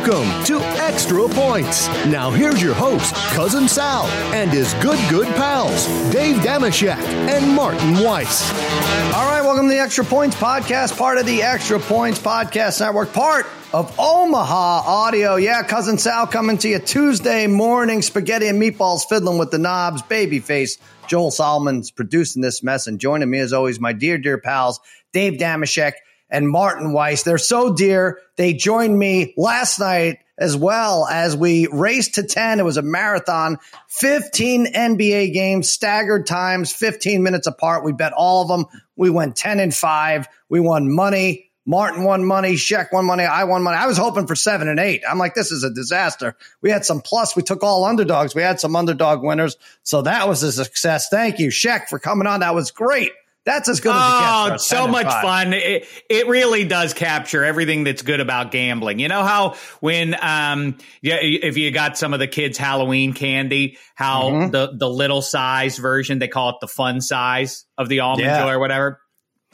Welcome to Extra Points. Now here's your host, Cousin Sal, and his good, good pals, Dave Dameshek and Martin Weiss. All right, welcome to the Extra Points Podcast, part of the Extra Points Podcast Network, part of Omaha Audio. Yeah, Cousin Sal coming to you Tuesday morning, spaghetti and meatballs fiddling with the knobs, babyface. Joel Solomon's producing this mess, and joining me as always, my dear, dear pals, Dave Dameshek and Martin Weiss. They're so dear. They joined me last night as well as we raced to 10. It was a marathon, 15 NBA games, staggered times, 15 minutes apart. We bet all of them. We went 10 and 5. We won money. Martin won money. Sheck won money. I won money. I was hoping for seven and eight. I'm like, this is a disaster. We had some plus. We took all underdogs. We had some underdog winners. So that was a success. Thank you, Sheck, for coming on. That was great. That's as good as it gets. Oh, so much fun. It, it really does capture everything that's good about gambling. You know how when um yeah if you got some of the kids Halloween candy, how mm-hmm. the the little size version, they call it the fun size of the almond yeah. joy or whatever.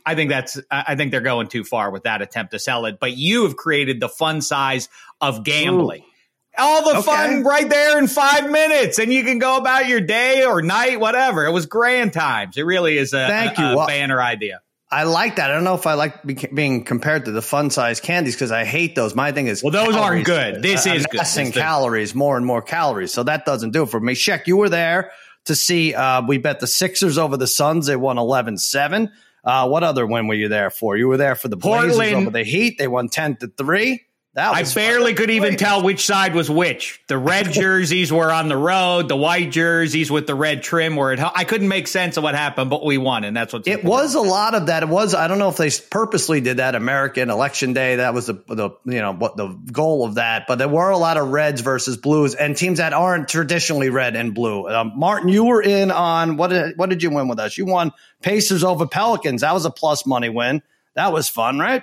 I think that's I think they're going too far with that attempt to sell it. But you have created the fun size of gambling. Ooh all the okay. fun right there in five minutes, and you can go about your day or night, whatever. It was grand times. It really is a, Thank a, you. a well, banner idea. I like that. I don't know if I like being compared to the fun size candies because I hate those. My thing is, well, those calories. aren't good. This uh, is good. calories, more and more calories. So that doesn't do it for me. Sheck, you were there to see. Uh, we bet the Sixers over the Suns. They won 11-7. Uh, what other win were you there for? You were there for the Blazers Portland. over the Heat. They won ten to three. I barely could even tell which side was which. The red jerseys were on the road. The white jerseys with the red trim were at I couldn't make sense of what happened, but we won, and that's what it was. A lot of that. It was. I don't know if they purposely did that. American Election Day. That was the the you know what the goal of that. But there were a lot of reds versus blues and teams that aren't traditionally red and blue. Um, Martin, you were in on what? Did, what did you win with us? You won Pacers over Pelicans. That was a plus money win. That was fun, right?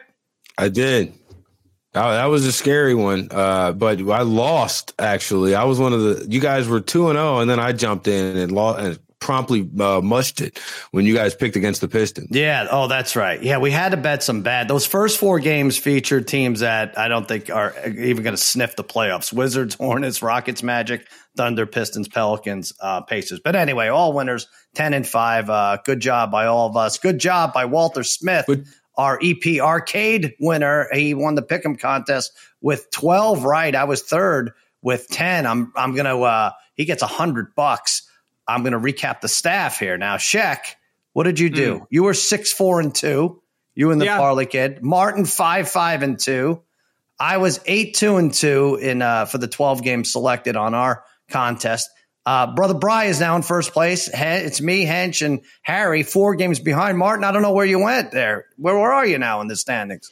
I did. Oh, that was a scary one. Uh, but I lost actually. I was one of the you guys were 2 and 0 and then I jumped in and lost and promptly uh, mushed it when you guys picked against the Pistons. Yeah, oh that's right. Yeah, we had to bet some bad. Those first 4 games featured teams that I don't think are even going to sniff the playoffs. Wizards, Hornets, Rockets, Magic, Thunder, Pistons, Pelicans, uh, Pacers. But anyway, all winners, 10 and 5. Uh, good job by all of us. Good job by Walter Smith. Good our EP arcade winner. He won the pick'em contest with 12 right. I was third with 10. I'm, I'm going to, uh, he gets a hundred bucks. I'm going to recap the staff here. Now, Sheck, what did you do? Mm. You were six, four and two. You and the yeah. Parlay kid. Martin, five, five and two. I was eight, two and two in, uh, for the 12 games selected on our contest. Uh, Brother Bry is now in first place. It's me, Hench, and Harry, four games behind. Martin, I don't know where you went there. Where, where are you now in the standings?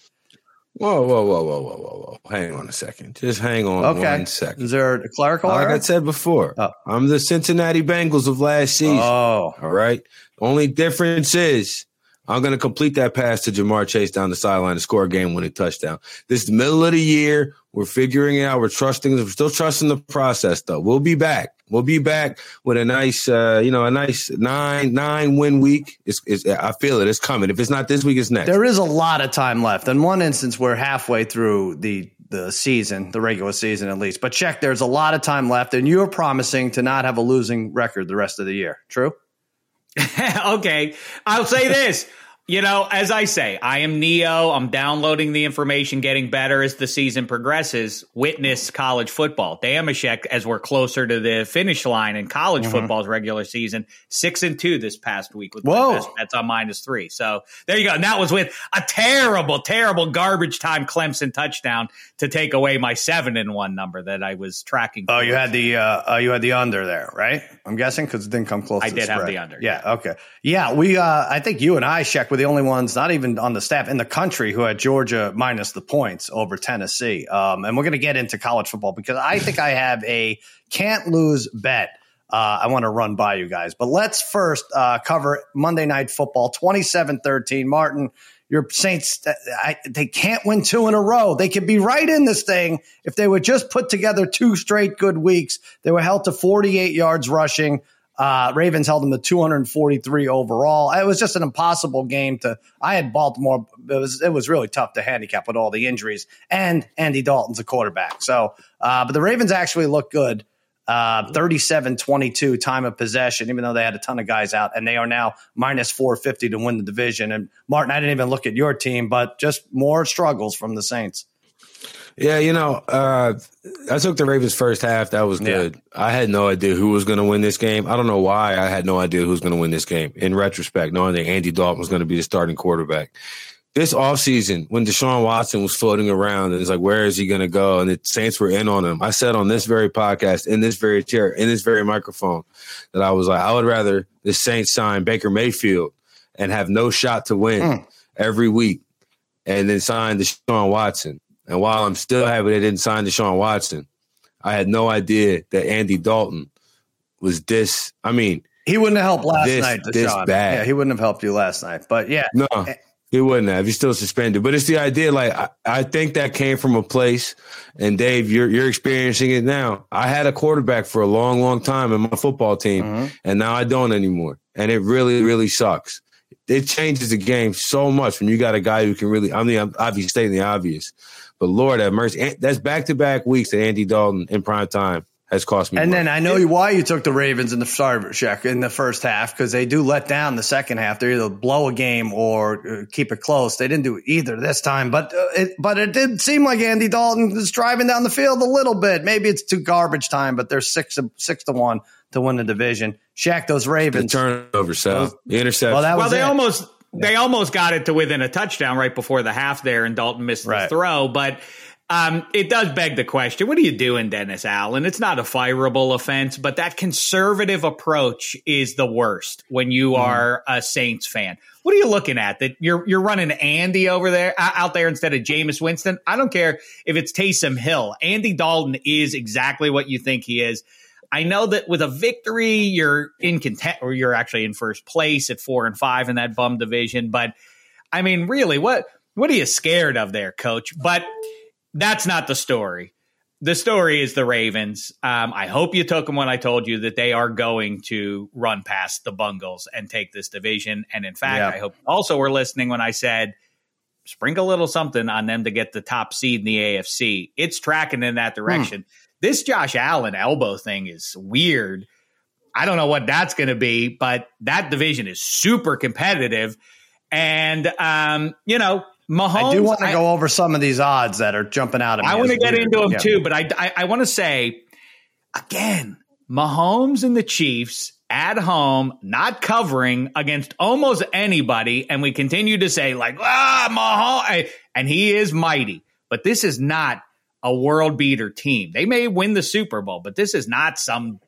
Whoa, whoa, whoa, whoa, whoa, whoa, whoa. Hang on a second. Just hang on okay. one second. Is there a clerical Like error? I said before, oh. I'm the Cincinnati Bengals of last season. Oh. All right. Only difference is I'm going to complete that pass to Ja'Marr Chase down the sideline to score a game winning touchdown. This is the middle of the year. We're figuring it out. We're trusting. We're still trusting the process, though. We'll be back. We'll be back with a nice, uh, you know, a nice nine nine win week. It's, it's, I feel it. It's coming. If it's not this week, it's next. There is a lot of time left. In one instance, we're halfway through the the season, the regular season at least. But Sheck, there's a lot of time left, and you're promising to not have a losing record the rest of the year. True. okay, I'll say this. You know, as I say, I am Neo. I'm downloading the information, getting better as the season progresses. Witness college football. Dameshek, as we're closer to the finish line in college mm-hmm. football's regular season, six and two this past week with Whoa. bets on minus three. So there you go. And that was with a terrible, terrible garbage time Clemson touchdown to take away my seven and one number that I was tracking. Oh, you had the uh, uh, you had the under there, right? I'm guessing because it didn't come close. I did have the under. Yeah. Okay. Yeah. We. Uh, I think you and I checked were the only ones, not even on the staff in the country, who had Georgia minus the points over Tennessee. Um, and we're going to get into college football because I think I have a can't lose bet. Uh, I want to run by you guys, but let's first uh, cover Monday Night Football 27 13. Martin, your Saints, I, they can't win two in a row. They could be right in this thing if they would just put together two straight good weeks. They were held to 48 yards rushing. Uh, Ravens held them to 243 overall. It was just an impossible game to. I had Baltimore. It was it was really tough to handicap with all the injuries and Andy Dalton's a quarterback. So, uh, but the Ravens actually looked good. Uh, 37 22 time of possession, even though they had a ton of guys out, and they are now minus 450 to win the division. And Martin, I didn't even look at your team, but just more struggles from the Saints. Yeah, you know, uh, I took the Ravens first half. That was good. Yeah. I had no idea who was going to win this game. I don't know why I had no idea who was going to win this game. In retrospect, knowing that Andy Dalton was going to be the starting quarterback. This offseason, when Deshaun Watson was floating around and it's like, where is he going to go? And the Saints were in on him. I said on this very podcast, in this very chair, in this very microphone, that I was like, I would rather the Saints sign Baker Mayfield and have no shot to win mm. every week and then sign Deshaun Watson and while I'm still happy they didn't sign Deshaun Watson, I had no idea that Andy Dalton was this. I mean, he wouldn't have helped last this, night. Deshaun. This bad. Yeah, he wouldn't have helped you last night. But yeah, no, he wouldn't have. He's still suspended. But it's the idea. Like I, I think that came from a place. And Dave, you're you're experiencing it now. I had a quarterback for a long, long time in my football team, mm-hmm. and now I don't anymore. And it really, really sucks. It changes the game so much when you got a guy who can really. I mean, I'm obviously stating the obvious, but Lord have mercy. That's back to back weeks that Andy Dalton in prime time has cost me. And money. then I know why you took the Ravens in the sorry Sheck in the first half because they do let down the second half. They either blow a game or uh, keep it close. They didn't do either this time, but uh, it, but it did seem like Andy Dalton is driving down the field a little bit. Maybe it's too garbage time, but they're six six to one to win the division. Sheck, those Ravens the turnover, so the interception. Well, well they it. almost they almost got it to within a touchdown right before the half there, and Dalton missed right. the throw. But um, it does beg the question: What are you doing, Dennis Allen? It's not a fireable offense, but that conservative approach is the worst when you mm-hmm. are a Saints fan. What are you looking at? That you're you're running Andy over there out there instead of Jameis Winston? I don't care if it's Taysom Hill. Andy Dalton is exactly what you think he is. I know that with a victory, you're in content or you're actually in first place at four and five in that bum division. But I mean, really, what what are you scared of there, coach? But that's not the story. The story is the Ravens. Um, I hope you took them when I told you that they are going to run past the Bungles and take this division. And in fact, yeah. I hope also were listening when I said sprinkle a little something on them to get the top seed in the AFC. It's tracking in that direction. Hmm. This Josh Allen elbow thing is weird. I don't know what that's going to be, but that division is super competitive. And, um, you know, Mahomes. I do want to go over some of these odds that are jumping out of me. I want to get into them yeah. too, but I, I, I want to say again, Mahomes and the Chiefs at home, not covering against almost anybody, and we continue to say like, ah, Mahomes, and he is mighty, but this is not a world beater team. They may win the Super Bowl, but this is not some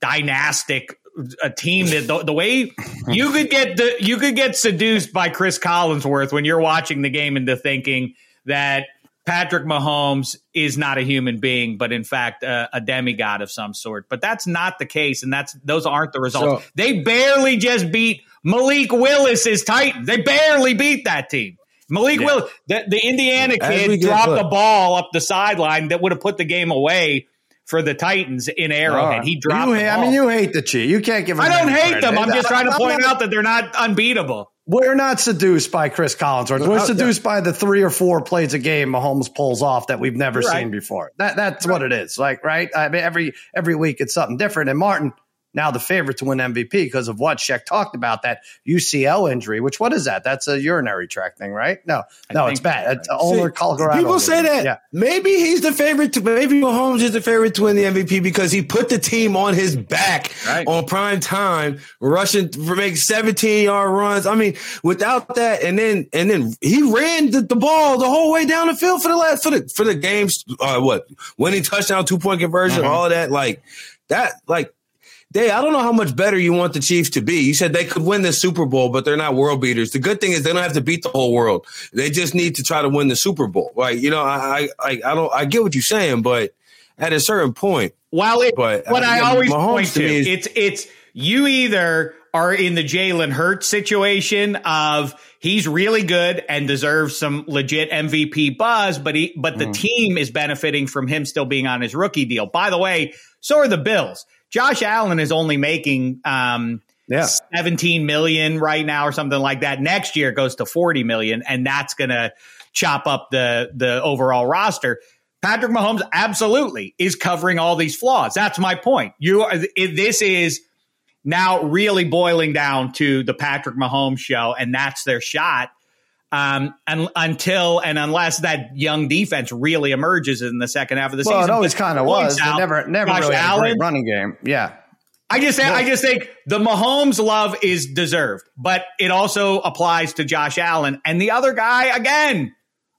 dynastic a team that the, the, way you could get the you could get seduced by Chris Collinsworth when you're watching the game into thinking that Patrick Mahomes is not a human being, but in fact uh, a demigod of some sort. But that's not the case, and that's those aren't the results. So, they barely just beat Malik Willis's Titans. They barely beat that team. Malik yeah. Willis, the, the Indiana kid, dropped the ball up the sideline that would have put the game away for the Titans in Arrowhead. Right. He dropped. You, I mean, you hate the Chiefs. You can't give. I don't hate credit. them. I'm just trying to point out that they're not unbeatable. We're not seduced by Chris Collinsworth. We're uh, seduced by the three or four plays a game Mahomes pulls off that we've never You're seen before. That that's right. what it is. Like right. I mean, every every week it's something different. And Martin, now the favorite to win MVP because of what Sheck talked about that UCL injury. Which what is that? That's a urinary tract thing, right? No, no, it's bad. It's ulnar collateral. People say that. Yeah. Maybe he's the favorite. To, maybe Mahomes is the favorite to win the MVP because he put the team on his back right. on prime time, rushing for make seventeen yard runs. I mean, without that, and then and then he ran the, the ball the whole way down the field for the last for the for the games. Uh, what winning touchdown, two point conversion, mm-hmm. all of that. Like that, like Dave, I don't know how much better you want the Chiefs to be. You said they could win the Super Bowl, but they're not world beaters. The good thing is they don't have to beat the whole world. They just need to try to win the Super Bowl. Like, you know, I I I don't I get what you're saying, but at a certain point. While it, but what uh, I always Mahomes point to, to is, it's it's you either are in the Jalen Hurts situation of he's really good and deserves some legit MVP buzz, but he but the mm. team is benefiting from him still being on his rookie deal. By the way, so are the Bills. Josh Allen is only making um, yeah. 17 million right now or something like that. Next year it goes to 40 million, and that's gonna chop up the the overall roster. Patrick Mahomes absolutely is covering all these flaws. That's my point. You are this is now really boiling down to the Patrick Mahomes show, and that's their shot. Um, and until and unless that young defense really emerges in the second half of the well, season, it always kind of was. Out, never, never Josh really Allen, had a running game. Yeah, I just. I just think the Mahomes love is deserved, but it also applies to Josh Allen and the other guy again,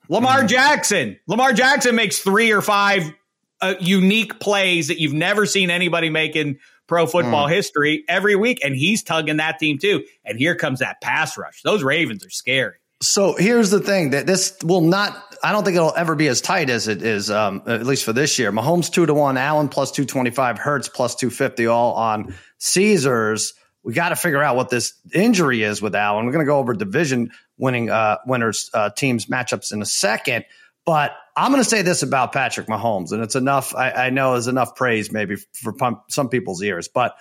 Lamar mm. Jackson. Lamar Jackson makes three or five uh, unique plays that you've never seen anybody make in pro football mm. history every week, and he's tugging that team too. And here comes that pass rush. Those Ravens are scary. So here's the thing that this will not. I don't think it'll ever be as tight as it is, um, at least for this year. Mahomes two to one, Allen plus two twenty five, Hurts plus two fifty, all on Caesars. We got to figure out what this injury is with Allen. We're going to go over division winning uh, winners uh, teams matchups in a second. But I'm going to say this about Patrick Mahomes, and it's enough. I, I know is enough praise maybe for some people's ears, but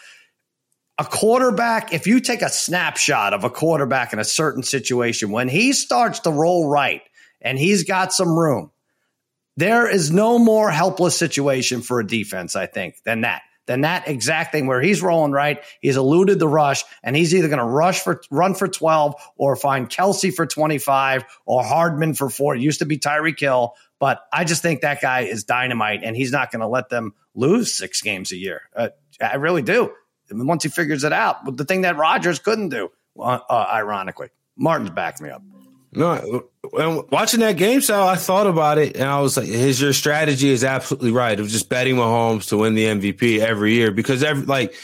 a quarterback, if you take a snapshot of a quarterback in a certain situation, when he starts to roll right and he's got some room, there is no more helpless situation for a defense, I think, than that than that exact thing where he's rolling right. He's eluded the rush and he's either going to rush for run for 12 or find Kelce for 25 or Hardman for four. It used to be Tyreek Hill, but I just think that guy is dynamite and he's not going to let them lose six games a year. Uh, I really do. Once he figures it out, but the thing that Rodgers couldn't do, uh, ironically, Martin's backed me up. No, watching that game, Sal, I thought about it and I was like, his your strategy is absolutely right. Of just betting Mahomes to win the MVP every year because every like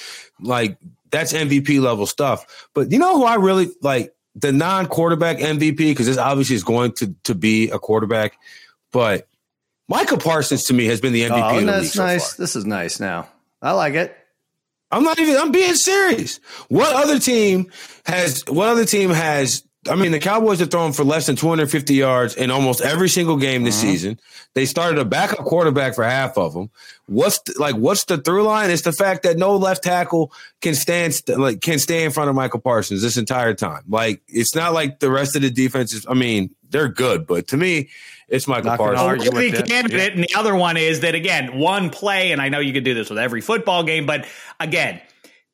like that's MVP level stuff. But you know who I really like the non quarterback MVP because this obviously is going to to be a quarterback, but Micah Parsons to me has been the MVP. Oh, that's the nice. So this is nice. Now I like it. I'm not even. I'm being serious. What other team has? What other team has I mean, the Cowboys are throwing for less than 250 yards in almost every single game this uh-huh. season. They started a backup quarterback for half of them. What's the, like? What's the through line? It's the fact that no left tackle can stand like can stay in front of Michael Parsons this entire time. Like it's not like the rest of the defenses. I mean, they're good, but to me, it's Michael Parsons. The candidate, and the other one is that again, one play, and I know you can do this with every football game, but again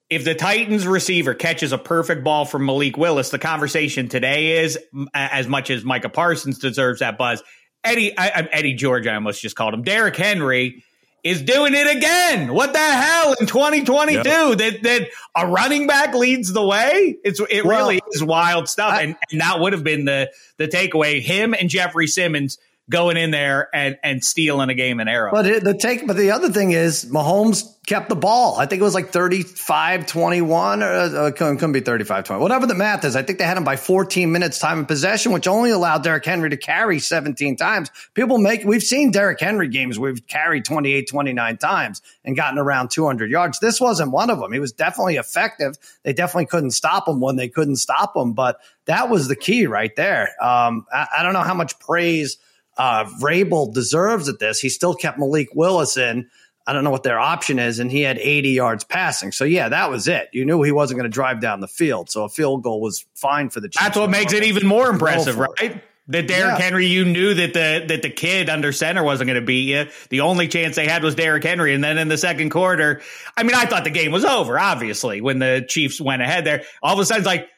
if the Titans receiver catches a perfect ball from Malik Willis, the conversation today is as much as Micah Parsons deserves that buzz. Eddie, I, Eddie George, I almost just called him. Derrick Henry is doing it again. What the hell in 2022 yep. that that a running back leads the way? It's it well, really is wild stuff, I, and, and that would have been the the takeaway. Him and Jeffrey Simmons going in there and and stealing a game in arrow. But the take, but the other thing is Mahomes kept the ball. I think it was like 35 21 or uh, couldn't, couldn't be 35 20. Whatever the math is, I think they had him by 14 minutes time in possession, which only allowed Derrick Henry to carry 17 times. People make we've seen Derrick Henry games where we've carried 28 29 times and gotten around 200 yards. This wasn't one of them. He was definitely effective. They definitely couldn't stop him when they couldn't stop him, but that was the key right there. Um, I, I don't know how much praise uh, Vrabel deserves at this. He still kept Malik Willis in. I don't know what their option is, and he had 80 yards passing. So yeah, that was it. You knew he wasn't going to drive down the field, so a field goal was fine for the Chiefs. That's what makes it even more impressive, right? That Derrick yeah. Henry, you knew that the that the kid under center wasn't going to beat you. The only chance they had was Derrick Henry, and then in the second quarter, I mean, I thought the game was over. Obviously, when the Chiefs went ahead there, all of a sudden, it's like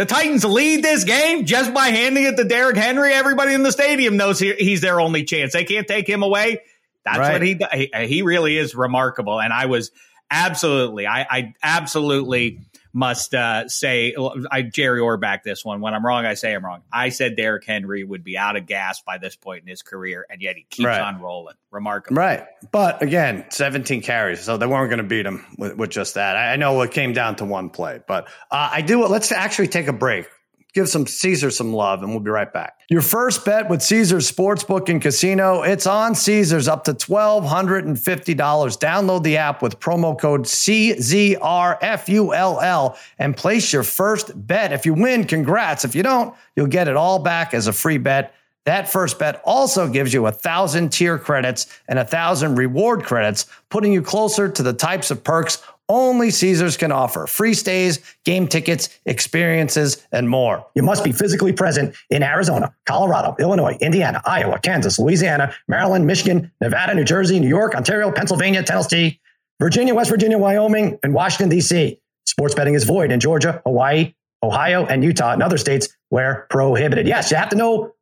the Titans lead this game just by handing it to Derrick Henry. Everybody in the stadium knows he, he's their only chance. They can't take him away. That's right. what he, he he really is remarkable. And I was absolutely, I, I absolutely must uh, say, I Jerry Orbach this one. When I'm wrong, I say I'm wrong. I said Derrick Henry would be out of gas by this point in his career, and yet he keeps right. on rolling. Remarkable. Right. But again, 17 carries, so they weren't going to beat him with, with, just that. I know it came down to one play, but uh, I do. Let's actually take a break. Give some Caesar some love, and we'll be right back. Your first bet with Caesars Sportsbook and Casino, it's on Caesars up to $1,250. Download the app with promo code CZRFULL and place your first bet. If you win, congrats. If you don't, you'll get it all back as a free bet. That first bet also gives you a thousand tier credits and a thousand reward credits, putting you closer to the types of perks only Caesars can offer free stays, game tickets, experiences, and more. You must be physically present in Arizona, Colorado, Illinois, Indiana, Iowa, Kansas, Louisiana, Maryland, Michigan, Nevada, New Jersey, New York, Ontario, Pennsylvania, Tennessee, Virginia, West Virginia, Wyoming, and Washington, D.C. Sports betting is void in Georgia, Hawaii, Ohio, and Utah, and other states where prohibited. Yes, you have to know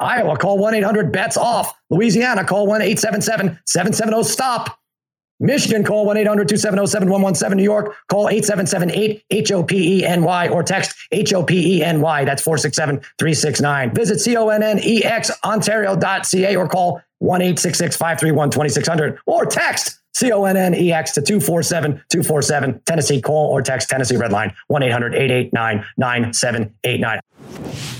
Iowa, call 1 800 bets off. Louisiana, call 1 877 770 stop. Michigan, call 1 800 270 7117. New York, call 877 8 H O P E N Y or text H O P E N Y. That's 467 369. Visit C O N N E X Ontario.ca or call 1 866 531 2600 or text C O N N E X to 247 247 Tennessee. Call or text Tennessee Red Line 1 800 889 9789.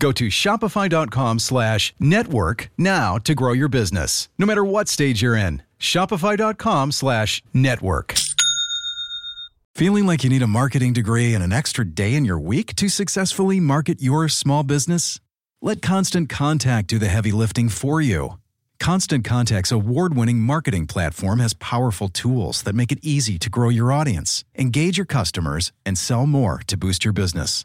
Go to shopify.com slash network now to grow your business, no matter what stage you're in. Shopify.com slash network. Feeling like you need a marketing degree and an extra day in your week to successfully market your small business? Let Constant Contact do the heavy lifting for you. Constant Contact's award winning marketing platform has powerful tools that make it easy to grow your audience, engage your customers, and sell more to boost your business.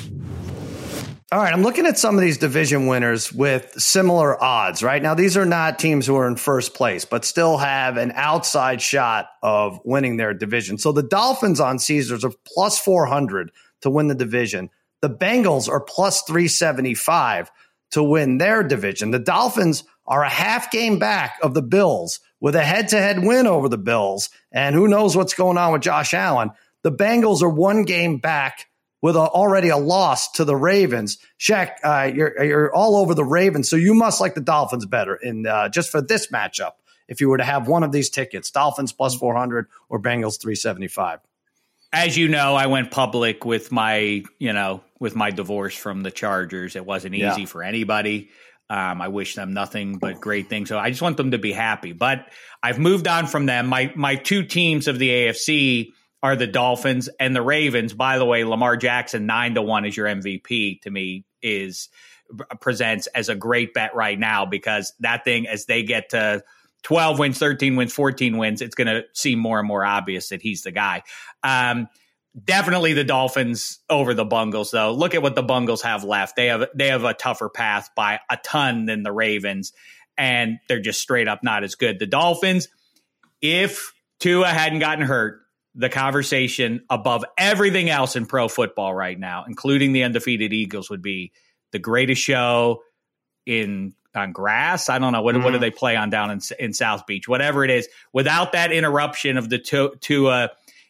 All right, I'm looking at some of these division winners with similar odds, right? Now, these are not teams who are in first place, but still have an outside shot of winning their division. So the Dolphins on Caesars are plus 400 to win the division. The Bengals are plus 375 to win their division. The Dolphins are a half game back of the Bills with a head to head win over the Bills. And who knows what's going on with Josh Allen. The Bengals are one game back with a, already a loss to the Ravens. Sheck, uh, you're you're all over the Ravens, so you must like the Dolphins better in uh, just for this matchup. If you were to have one of these tickets, Dolphins plus four hundred or Bengals three seventy five. As you know, I went public with my you know with my divorce from the Chargers. It wasn't easy yeah. for anybody. Um, I wish them nothing but great things. So I just want them to be happy. But I've moved on from them. My my two teams of the AFC are the Dolphins and the Ravens. By the way, Lamar Jackson nine to one is your MVP. To me, is presents as a great bet right now because that thing as they get to 12 wins, 13 wins, 14 wins, it's going to seem more and more obvious that he's the guy. Um, definitely the Dolphins over the Bungles though. Look at what the Bungles have left. They have they have a tougher path by a ton than the Ravens and they're just straight up not as good. The Dolphins if Tua hadn't gotten hurt, the conversation above everything else in pro football right now, including the undefeated Eagles, would be the greatest show in on grass. I don't know what mm. what do mm-hmm. they play on down in, in South Beach, whatever it is. Without that interruption of the to to uh,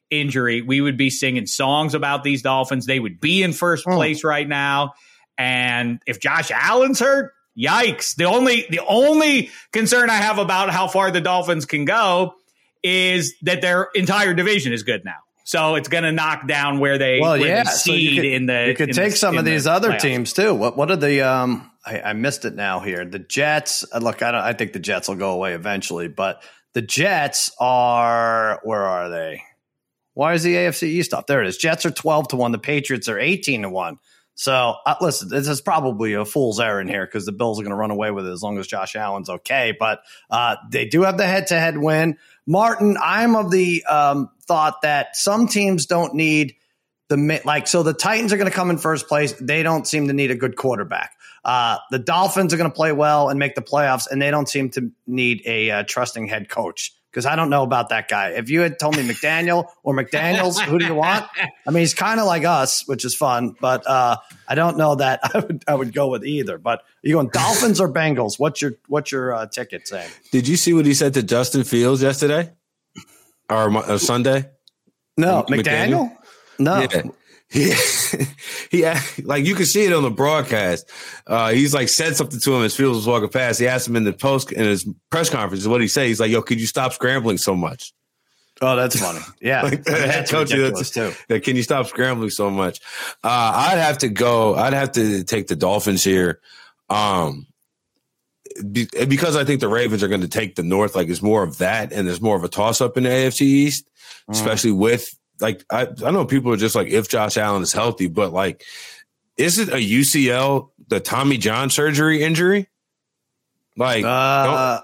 injury, we would be singing songs about these Dolphins. They would be in first oh. place right now. And if Josh Allen's hurt, Yikes. The only the only concern I have about how far the Dolphins can go is that their entire division is good now. So it's going to knock down where they well, where yeah. they So you could, in the. you could take the- some of the these other playoffs. teams too. What what are the um? I, I missed it now here. The Jets. uh, Look, I don't. I think the Jets will go away eventually, but the Jets are where are they? Why is the AFC East up? There it is. Jets are twelve to one. The Patriots are eighteen to one. So uh, listen, this is probably a fool's errand here because the Bills are going to run away with it as long as Josh Allen's okay. But uh, they do have the head-to-head win. Martin, I'm of the um, thought that some teams don't need the like. So the Titans are going to come in first place. They don't seem to need a good quarterback. Uh, the Dolphins are going to play well and make the playoffs, and they don't seem to need a uh, trusting head coach. Because I don't know about that guy. If you had told me McDaniel or McDaniels, who do you want? I mean, he's kind of like us, which is fun, but uh, I don't know that I would I would go with either. But are you going Dolphins or Bengals? What's your what's your uh, ticket saying? Did you see what he said to Justin Fields yesterday or, or Sunday? No, McDaniel? McDaniel. No, Yeah. He, he like you can see it on the broadcast. Uh, he's like said something to him as Fields was walking past. He asked him in the post in his press conference, what he say? He's like, "Yo, could you stop scrambling so much?" Oh, that's funny. Yeah, Like, I mean, I that's told you ridiculous too. Like, can you stop scrambling so much? Uh, I'd have to go. I'd have to take the Dolphins here. Um, be, because I think the Ravens are going to take the North. Like, it's more of that, and there's more of a toss up in the AFC East, Mm. especially with like I, I know people are just like if Josh Allen is healthy, but like, is it a UCL, the Tommy John surgery injury? Like, Uh,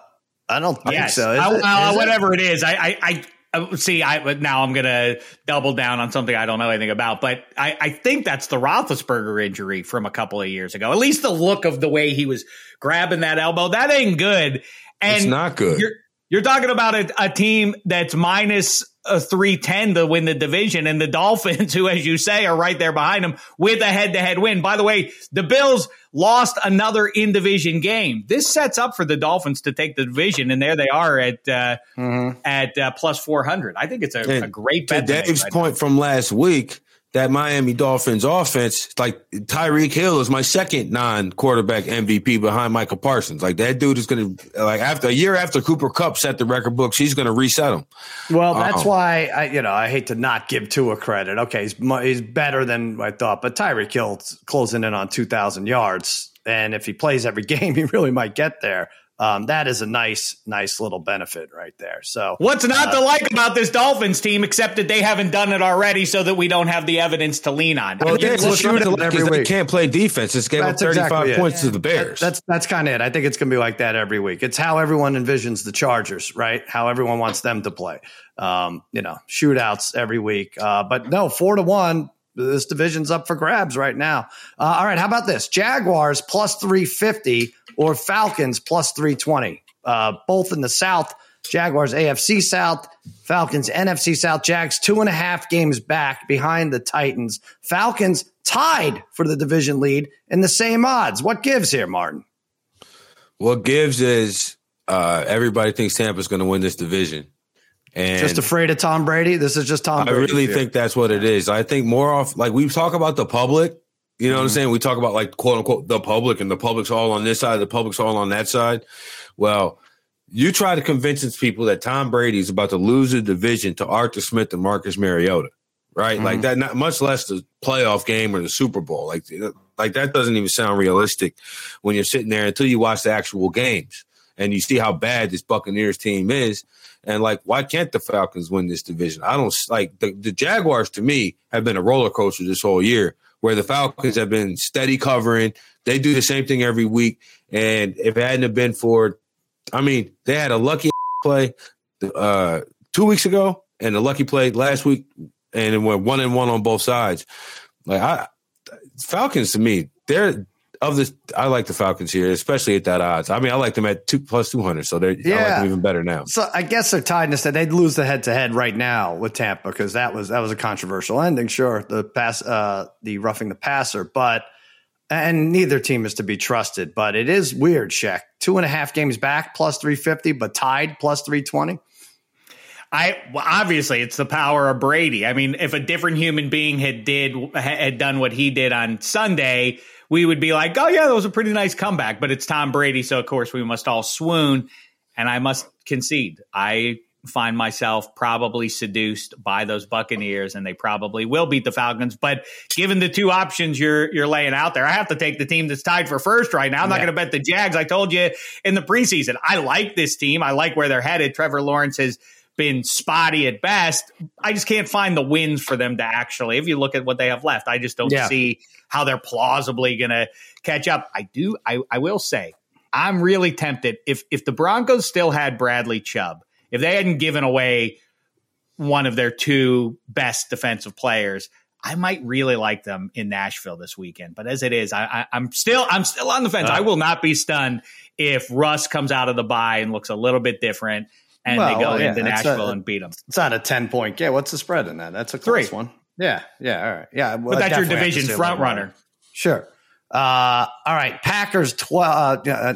I don't think Yes. so. Is I- it? well, Is it? whatever it is, I, I, I uh, see. I but now I'm gonna double down on something I don't know anything about, but I, I think that's the Roethlisberger injury from a couple of years ago. At least the look of the way he was grabbing that elbow, that ain't good. And it's not good. You're talking about a, a team that's minus a three ten to win the division, and the Dolphins, who, as you say, are right there behind them with a head to head win. By the way, the Bills lost another in division game. This sets up for the Dolphins to take the division, and there they are at uh, Mhm. at uh, plus four hundred. I think it's a, a great to Dave's right now. point from last week, that Miami Dolphins offense, like Tyreek Hill is my second non-quarterback MVP behind Michael Parsons. Like that dude is going to like after a year after Cooper Kupp set the record books, he's going to reset him. Well, that's why I, you know, I hate to not give Tua credit. Okay, he's he's better than I thought, but Tyreek Hill's closing in on two thousand yards, and if he plays every game, he really might get there. Um, that is a nice, nice little benefit right there. So, What's not Uh, to like about this Dolphins team, except that they haven't done it already, so that we don't have the evidence to lean on. Well, Yeah, that's we'll shoot to it like every they week. can't play defense. This gave up 35 exactly it. points to the Bears. That's that's kind of it. I think it's going to be like that every week. It's how everyone envisions the Chargers, right? How everyone wants them to play. Um, you know, shootouts every week. Uh, but no, four to one. This division's up for grabs right now. Uh, all right, how about this? Jaguars plus three fifty or Falcons plus three twenty. Uh, both in the South. Jaguars AFC South, Falcons NFC South. Jags two and a half games back behind the Titans. Falcons tied for the division lead in the same odds. What gives here, Martin? what gives is uh, everybody thinks Tampa's going to win this division. And Just afraid of Tom Brady? This is just Tom I Brady. really fear. think that's what it is. I think more off like we talk about the public, you know what I'm Mhm. saying? We talk about like quote unquote the public and the public's all on this side, the public's all on that side. Well, you try to convince people that Tom Brady is about to lose a division to Arthur Smith and Marcus Mariota, right? Like that, not much less the playoff game or the Super Bowl. Like, like that doesn't even sound realistic when you're sitting there until you watch the actual games and you see how bad this Buccaneers team is. And like, why can't the Falcons win this division? I don't like the, the Jaguars to me have been a roller coaster this whole year where the Falcons have been steady covering. They do the same thing every week. And if it hadn't have been for, I mean, they had a lucky play uh, two weeks ago and a lucky play last week, and it went one and one on both sides. Like I, Falcons to me, they're of this. I like the Falcons here, especially at that odds. I mean, I like them at two plus two hundred, so they're I like them even better now. So I guess they're tied in this. They'd lose the head to head right now with Tampa because that was that was a controversial ending. Sure, the pass, uh, the roughing the passer, but and neither team is to be trusted. But it is weird, Sheck. Two and a half games back, plus three fifty, but tied plus three twenty. I well, obviously it's the power of Brady. I mean, if a different human being had did had done what he did on Sunday, we would be like, "Oh yeah, that was a pretty nice comeback." But it's Tom Brady, so of course we must all swoon. And I must concede, I find myself probably seduced by those Buccaneers, and they probably will beat the Falcons. But given the two options you're you're laying out there, I have to take the team that's tied for first right now. I'm not going to bet the Jags. I told you in the preseason, I like this team. I like where they're headed. Trevor Lawrence has been spotty at best. I just can't find the wins for them to actually. If you look at what they have left, I just don't yeah. see how they're plausibly going to catch up. I do. I, I will say. I'm really tempted if if the Broncos still had Bradley Chubb, if they hadn't given away one of their two best defensive players, I might really like them in Nashville this weekend. But as it is, I, am still I'm still on the fence. Uh, I will not be stunned if Russ comes out of the bye and looks a little bit different, and well, they go yeah, into Nashville a, and beat them. It's not a ten point game. What's the spread in that? That's a close Three. one. Yeah, yeah, all right, yeah. Well, but that's your division front runner. Sure. Uh, all right, Packers twelve. Uh, uh,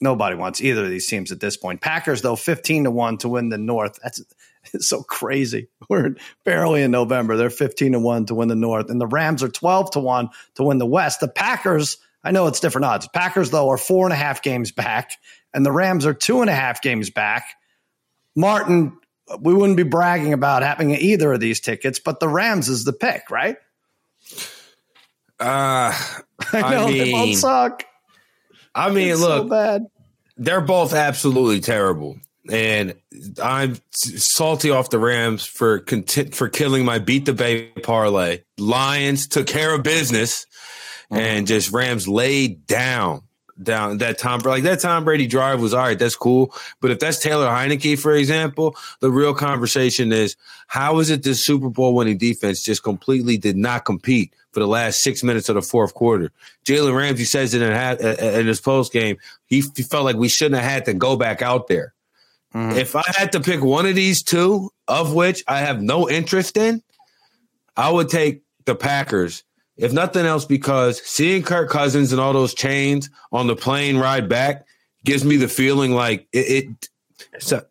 nobody wants either of these teams at this point. Packers though fifteen to one to win the North. That's it's so crazy. We're barely in November. They're fifteen to one to win the North, and the Rams are twelve to one to win the West. The Packers. I know it's different odds. Packers though are four and a half games back, and the Rams are two and a half games back. Martin, we wouldn't be bragging about having either of these tickets, but the Rams is the pick, right? Uh, I know I mean, they both suck. I mean, it's look, so they're both absolutely terrible, and I'm salty off the Rams for content for killing my beat the bay parlay. Lions took care of business, mm-hmm. and just Rams laid down down that Tom like that Tom Brady drive was all right. That's cool, but if that's Taylor Heinicke, for example, the real conversation is how is it this Super Bowl winning defense just completely did not compete for the last six minutes of the fourth quarter? Jalen Ramsey says it in, in his post game. He, felt like we shouldn't have had to go back out there. Mm. If I had to pick one of these two, of which I have no interest in, I would take the Packers if nothing else, because seeing Kirk Cousins and all those chains on the plane ride back gives me the feeling like it. it so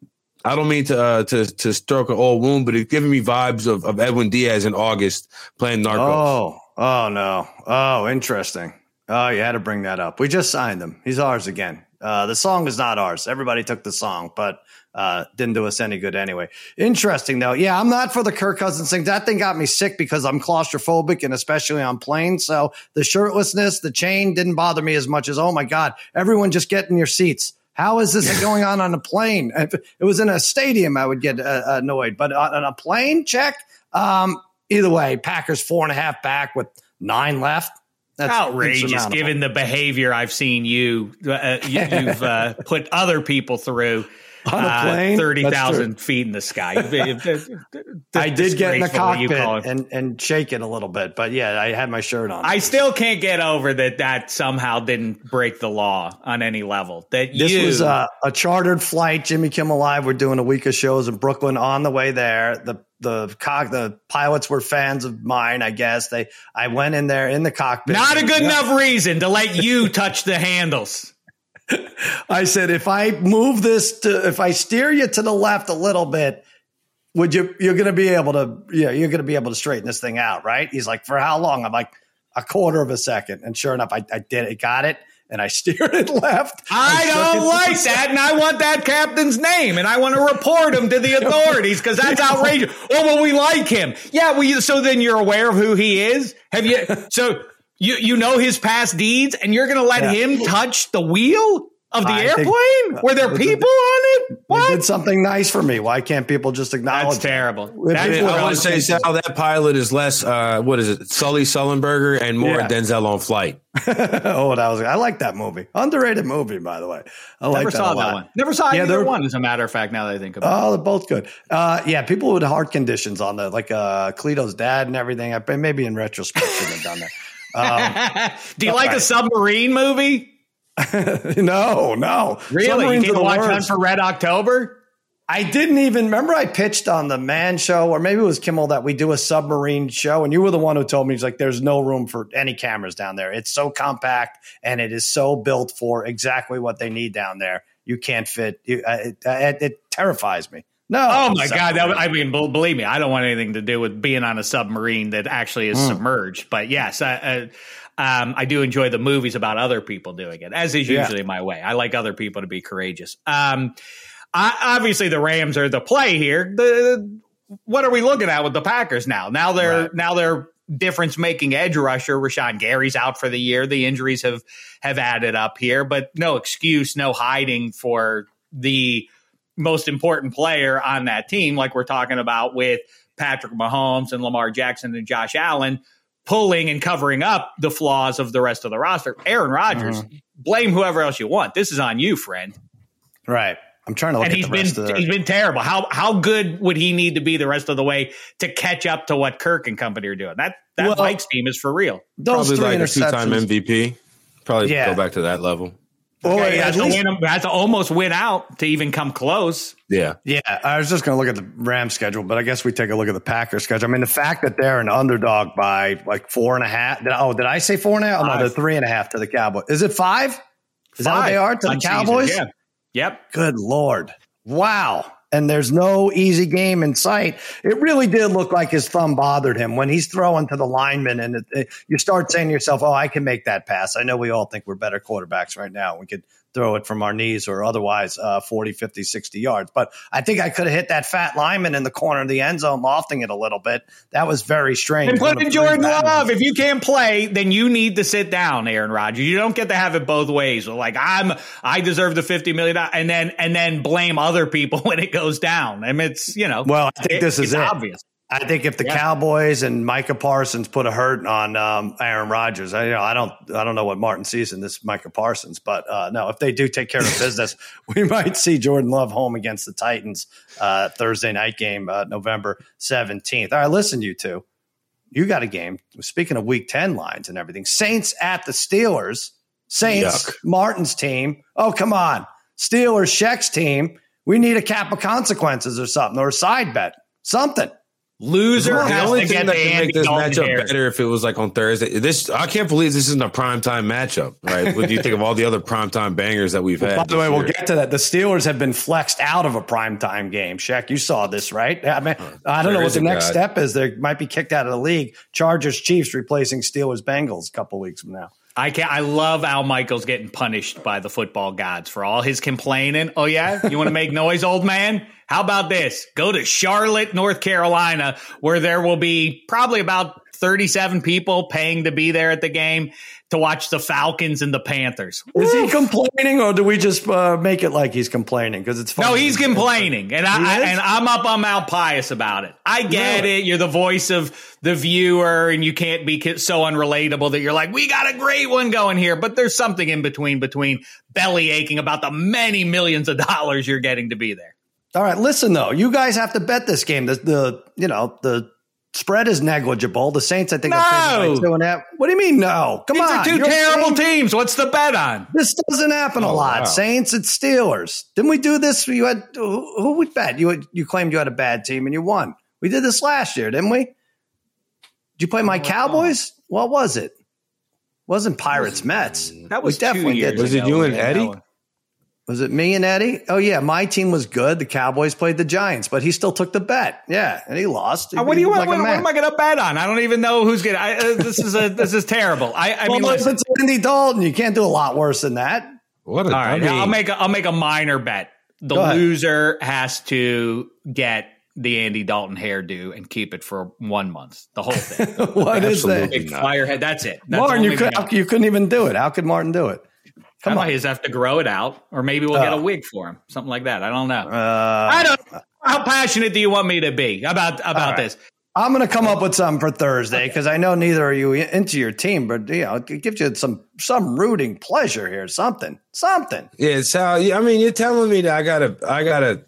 I don't mean to uh, to to stroke an old wound, but it's giving me vibes of, of Edwin Diaz in August playing Narcos. Oh, oh no, oh interesting. Oh, you had to bring that up. We just signed him. He's ours again. Uh, the song is not ours. Everybody took the song, but uh, didn't do us any good anyway. Interesting though. Yeah, I'm not for the Kirk Cousins thing. That thing got me sick because I'm claustrophobic and especially on planes. So the shirtlessness, the chain didn't bother me as much as, oh my God, everyone just get in your seats. How is this going on on a plane? If it was in a stadium, I would get uh, annoyed, but on a plane, check. Um, either way, Packers four and a half back with nine left. That's outrageous given the behavior I've seen you, uh, you have uh, put other people through on a uh, plane, uh, thirty thousand feet in the sky. I did get in the cockpit and and shake it a little bit, but yeah, I had my shirt on. I still can't get over that. That somehow didn't break the law on any level. That this you, was a, a chartered flight. Jimmy Kimmel Live. We're doing a week of shows in Brooklyn. On the way there, the the cock the pilots were fans of mine. I guess they. I went in there in the cockpit. Not a good enough reason to let you touch the handles. I said, if I move this to, if I steer you to the left a little bit, would you, you're going to be able to, yeah, you're going to be able to straighten this thing out, right? He's like, for how long? I'm like, a quarter of a second. And sure enough, I, I did it, got it. And I steered it left. I, I don't like that. And I want that captain's name. And I want to report him to the authorities because that's outrageous. Oh, well, we like him. Yeah. Well, you, so then you're aware of who he is? Have you? So you you know his past deeds, and you're going to let yeah. him touch the wheel of the I airplane? Think, Were there people on it? What? did something nice for me. Why can't people just acknowledge? That's terrible. That, I want to say, Sal, that pilot is less. Uh, what is it? Sully Sullenberger and more yeah. Denzel on flight. oh, that was. I like that movie. Underrated movie, by the way. I like Never that saw that one. Never saw yeah, either one. As a matter of fact, now that I think about oh, it. Oh, they're both good. Uh, yeah, people with heart conditions on the like uh, Cleto's dad and everything. I maybe in retrospect should have done that. Um, Do you like right. the submarine movie? no, no. Really? you didn't watch Hunt for Red October? I didn't even remember I pitched on the man show, or maybe it was Kimmel that we do a submarine show. And you were the one who told me, he's like, there's no room for any cameras down there. It's so compact and it is so built for exactly what they need down there. You can't fit. You, uh, it, uh, it, it terrifies me. No. Oh my god! That, I mean, believe me, I don't want anything to do with being on a submarine that actually is mm. submerged. But yes, I, um, I do enjoy the movies about other people doing it, as is usually yeah. my way. I like other people to be courageous. Um, I, obviously, the Rams are the play here. The what are we looking at with the Packers now? Now they're right. now they're difference making edge rusher. Rashan Gary's out for the year. The injuries have have added up here, but no excuse, no hiding for the most important player on that team, like we're talking about with Patrick Mahomes and Lamar Jackson and Josh Allen pulling and covering up the flaws of the rest of the roster. Aaron Rodgers, mm-hmm. blame whoever else you want. This is on you, friend. Right. I'm trying to look and he's been the- he's been terrible. How how good would he need to be the rest of the way to catch up to what Kirk and company are doing? That that well, Mike's team is for real. Those Probably like a two time MVP. Probably yeah. go back to that level. Well, okay, has, to win, has to almost win out to even come close. Yeah. Yeah. I was just going to look at the Rams schedule, but I guess we take a look at the Packers schedule. I mean, the fact that they're an underdog by like four and a half. Did, oh, did I say four and a half? Oh, no, they're three and a half to the Cowboys. Is it five? Is five. that what they are to the Cowboys? yeah. Yep. Good Lord. Wow and there's no easy game in sight. It really did look like his thumb bothered him when he's throwing to the lineman, and it, it, you start saying to yourself, "Oh, I can make that pass." I know we all think we're better quarterbacks right now. We could throw it from our knees or otherwise uh, 40, 50, 60 yards. But I think I could have hit that fat lineman in the corner of the end zone, lofting it a little bit. That was very strange. And put in Jordan Love. If you can't play, then you need to sit down, Aaron Rodgers. You don't get to have it both ways. Like I'm, I deserve the fifty million, and then and then blame other people when it goes down. I mean, it's you know. Well, I think it, this is it. obvious. I think if the yeah. Cowboys and Micah Parsons put a hurt on um, Aaron Rodgers, I, you know, I don't, I don't know what Martin sees in this Micah Parsons, but uh, no, if they do take care of business, we might see Jordan Love home against the Titans uh, Thursday night game, uh, November seventeenth. All right, listen, you two, you got a game. Speaking of Week Ten lines and everything, Saints at the Steelers. Saints, Yuck. Martin's team. Oh, come on, Steelers, Sheck's team. We need a cap of consequences or something, or a side bet, something. Loser the only thing that can make this Dalton matchup better if it was like on Thursday. This I can't believe this isn't a prime time matchup, right? what do you think of all the other prime time bangers that we've had? By the way, year? we'll get to that. The Steelers have been flexed out of a prime time game. Sheck, you saw this, right? I mean, I don't know what the next God. step is. They might be kicked out of the league. Chargers, Chiefs replacing Steelers, Bengals a couple weeks from now. I can I love Al Michaels getting punished by the football gods for all his complaining. Oh yeah, you want to make noise, old man? How about this? Go to Charlotte, North Carolina, where there will be probably about 37 people paying to be there at the game to watch the Falcons and the Panthers. Is he complaining, or do we just uh, make it like he's complaining? Because it's funny. no, he's complaining, and I, I, and I'm up on Mount Pius about it. I get really? it. You're the voice of the viewer, and you can't be so unrelatable that you're like, we got a great one going here. But there's something in between between belly aching about the many millions of dollars you're getting to be there. All right, listen though, you guys have to bet this game. The, the you know the Spread is negligible. The Saints, I think, no. are two and a half. What do you mean? No, come These on. are 2 You're terrible teams. What's the bet on? This doesn't happen oh, a lot. Wow. Saints and Steelers. Didn't we do this? You had who, who would bet? You had, you claimed you had a bad team and you won. We did this last year, didn't we? Did you play my Cowboys? What was it? Wasn't Pirates Mets? That was we definitely did. Was it you and Eddie? Was it me and Eddie? Oh yeah, my team was good. The Cowboys played the Giants, but he still took the bet. Yeah, and he lost. Uh, what do you want? Like what, what, am I going to bet on? I don't even know who's going. Uh, this is a this is terrible. I, I well, mean, if it's Andy Dalton, you can't do a lot worse than that. What? A, All right, I'll make a, I'll make a minor bet. The loser has to get the Andy Dalton hairdo and keep it for one month. The whole thing. what is that? Firehead. That's it. That's Martin, you, could, you couldn't even do it. How could Martin do it? Come on, he's have to grow it out, or maybe we'll get a oh. wig for him, something like that. I don't know. Uh, I don't. How passionate do you want me to be about about right. this? I'm going to come up with something for Thursday because. I know neither are you into your team, but you know, it gives you some some rooting pleasure here. Something, something. Yeah, Sal. I mean, you're telling me that I gotta, I gotta,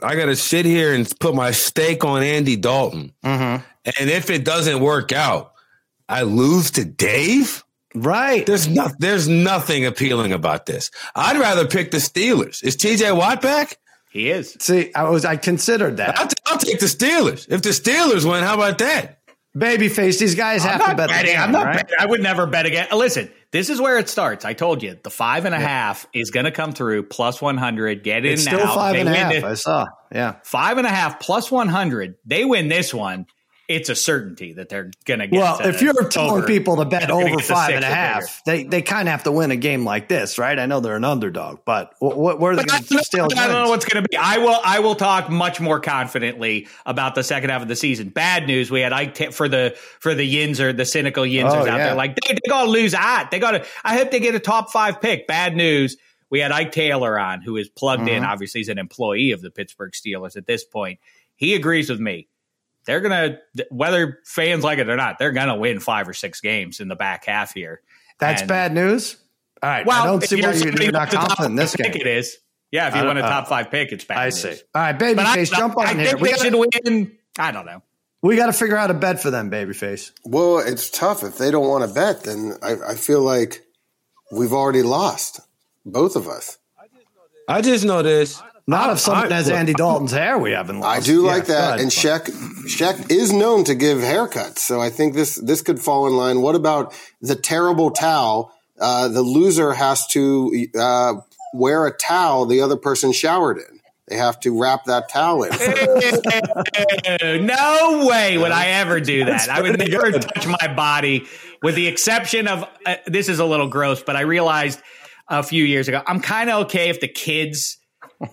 I gotta sit here and put my stake on Andy Dalton, mm-hmm. and if it doesn't work out, I lose to Dave. Right. There's no, there's nothing appealing about this. I'd rather pick the Steelers. Is TJ Watt back? He is. See, I was I considered that. I'll, t- I'll take the Steelers. If the Steelers win, how about that? Babyface, these guys I'm have to bet betting. game, I'm not right? betting. I would never bet again. Listen, this is where it starts. I told you the five and a half is going to come through plus 100. Get in It's now. still five They and a win half. this- I saw. Yeah. five and a half plus 100. They win this one. It's a certainty that they're going to get. Well, if you're telling over. people to bet over five and a half, they they kind of have to win a game like this, right? I know they're an underdog, but what, what where are they going to steal? I don't know what's going to be. I will. I will talk much more confidently about the second half of the season. Bad news: we had Ike Ta- for the for the Yinzer, the cynical Yinzers Oh, out yeah. there. Like they, they to lose at. They got to. I hope they get a top five pick. Bad news: we had Ike Taylor on, who is plugged in. Mm-hmm. Obviously, he's an employee of the Pittsburgh Steelers at this point. He agrees with me. They're gonna, whether fans like it or not, they're gonna win five or six games in the back half here. That's And- bad news. All right, Well, I don't if see why you're you- somebody you're not with the top confident in this five game. pick It is. Yeah, if you don't- want a uh, top five pick, it's bad. I news. see. All right, But I, babyface, jump on I here. think We they gotta, should win. I don't know. we got to figure out a bet for them, babyface. Well, it's tough. If they don't want to bet, then I, I feel like we've already lost, both of us. I just know this. Not if someone I- has look, Andy Dalton's hair, we haven't lost. I do like go that. ahead. And Sheck, Sheck is known to give haircuts, so I think this this could fall in line. What about the terrible towel? Uh, the loser has to uh, wear a towel the other person showered in. They have to wrap that towel in. no way would I ever do that. I would never touch my body, with the exception of uh, this is a little gross, but I realized a few years ago I'm kind of okay if the kids.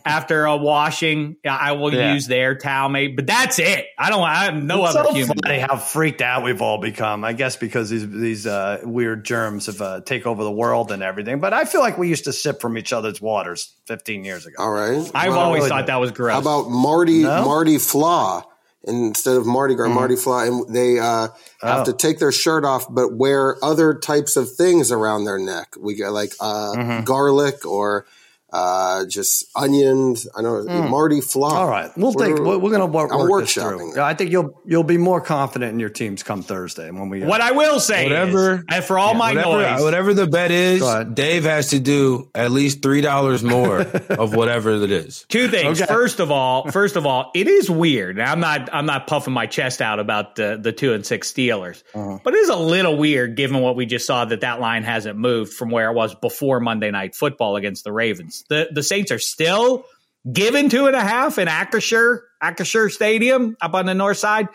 After a washing, I will Yeah. use their towel, mate. But that's it. I don't. I have no It's other so human. funny how freaked out we've all become. I guess because these these uh, weird germs have uh, take over the world and everything. But I feel like we used to sip from each other's waters 15 years ago. All right. I've Well, always really thought that was gross. How about Marty No? Marty Flaw instead of Mardi Gras, Marty Flaw, and they uh, have Oh. to take their shirt off, but wear other types of things around their neck. We get like uh, garlic or uh, just onions. I know Marty Flaw. All right, we'll take. We're, we're going to work, I'm work this workshopping through. I think you'll you'll be more confident in your teams come Thursday when we. uh, What I will say Whatever- is, and for all my whatever, noise, whatever the bet is, Dave has to do at least three dollars more of whatever it is. Two things. Okay. First of all, first of all, it is weird. and I'm not I'm not puffing my chest out about the the two and six Steelers, Uh-huh. but it is a little weird given what we just saw that that line hasn't moved from where it was before Monday Night Football against the Ravens. The the Saints are still given two and a half in Acrisure Acrisure Stadium up on the north side.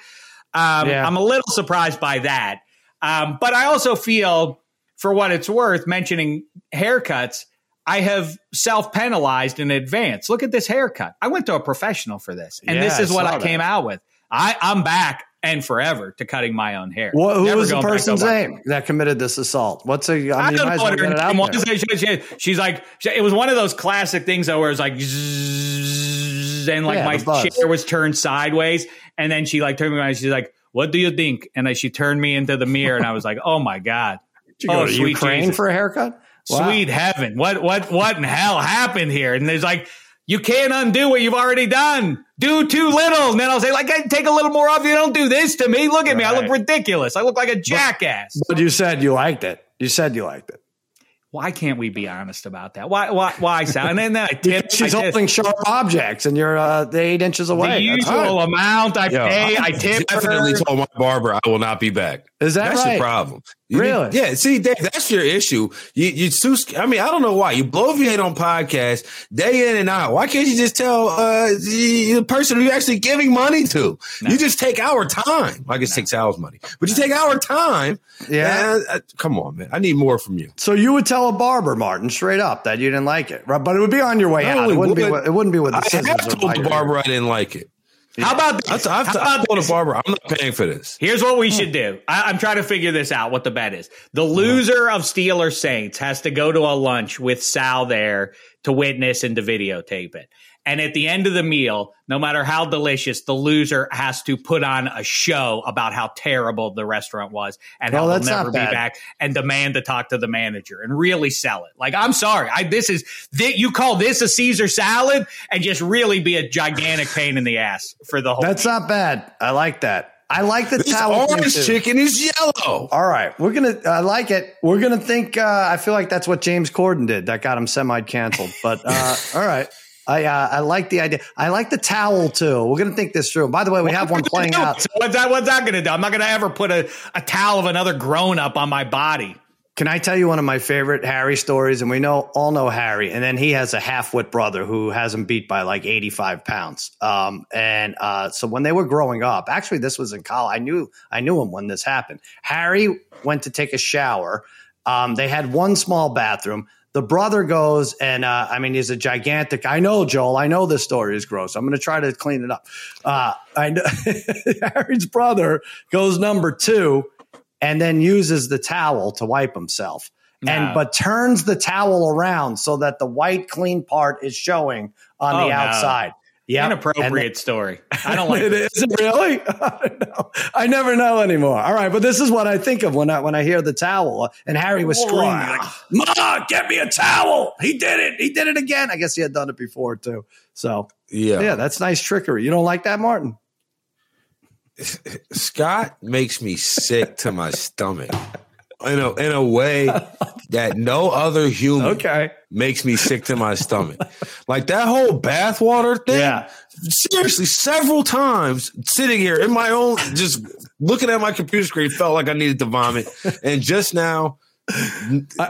Um, Yeah. I'm a little surprised by that, um, but I also feel, for what it's worth, mentioning haircuts. I have self penalized in advance. Look at this haircut. I went to a professional for this, and Yeah, this is I what I came that. out with. I, I'm back and forever to cutting my own hair. What, who Never was the going back to person's name that committed this assault? What's a? I mean, I don't know what her name there. was. She- she- she's like, she- it was one of those classic things though, where it's like, zzzz, and like Yeah, my chair was turned sideways, and then she like turned me around. and She's like, "What do you think?" And then she turned me into the mirror, and I was like, "Oh my god, Did you go oh sweet Ukraine Jesus. for a haircut? Wow. sweet heaven, what what what in hell happened here?" And there's like. You can't undo what you've already done. Do too little. And then I'll say, like, I take a little more off. You don't do this to me. Look at me. I look ridiculous. I look like a jackass. But you said you liked it. You said you liked it. Why can't we be honest about that? Why, why, why, Sal? And then I tip. She's I tip- holding sharp objects, and you're uh, the eight inches the away. That's usual amount I Yo, pay. I tip definitely her. told my barber I will not be back. Is that that's right? your problem? You Really? need- yeah. See, Dave, that's your issue. You, you too. I mean, I don't know why you bloviate on podcasts day in and out. Why can't you just tell uh, the, the person you're actually giving money to? You just take our time. I guess take Sal's money, but you take our time. Yeah. Uh, come on, man. I need more from you. So you would tell a barber, Martin, straight up that you didn't like it, right? But it would be on your way out. It wouldn't be. would. with- It wouldn't be with the I scissors. have told the barber I didn't like it. How about I've. I've, How about told this? barber I'm not paying for this. Here's what we hmm. should do. I, I'm trying to figure this out. What the bet is? The loser of Steelers Saints has to go to a lunch with Sal there to witness and to videotape it. And at the end of the meal, no matter how delicious, the loser has to put on a show about how terrible the restaurant was and how they'll never be back and demand to talk to the manager and really sell it. Like, I'm sorry. I, this is, thi- you call this a Caesar salad and just really be a gigantic pain in the ass for the whole. That's not bad. I like that. I like the This towel. orange too. chicken is yellow. All right, we're gonna. I like it. We're gonna think. Uh, I feel like that's what James Corden did. That got him semi canceled. But uh, all right, I uh, I like the idea. I like the towel too. We're gonna think this through. By the way, we have one playing out. So what's that? What's that going to do? I'm not going to ever put a, a towel of another grown up on my body. Can I tell you one of my favorite Harry stories? And we know all know Harry, and then he has a half wit brother who has him beat by like 85 pounds. Um, and uh, so when they were growing up, actually, this was in college. I knew I knew him when this happened. Harry went to take a shower. Um, they had one small bathroom. The brother goes and uh, I mean he's a gigantic. I know Joel. I know this story is gross. I'm going to try to clean it up. Uh, I know Harry's brother goes number two and then uses the towel to wipe himself. And but turns the towel around so that the white clean part is showing on Oh, the no. Outside. Yeah, Inappropriate story. I don't like it is it really? I don't. I never know anymore. All right, but this is what I think of when I when I hear the towel. And Harry was screaming like, "Ma, get me a towel! He did it! He did it again!" I guess he had done it before too. So Yeah. yeah, that's nice trickery. You don't like that, Martin? Scott makes me sick to my stomach in a in a way that no other human Okay. Makes me sick to my stomach. Like that whole bathwater thing. Yeah. Seriously, several times sitting here in my own, just looking at my computer screen, felt like I needed to vomit. And just now,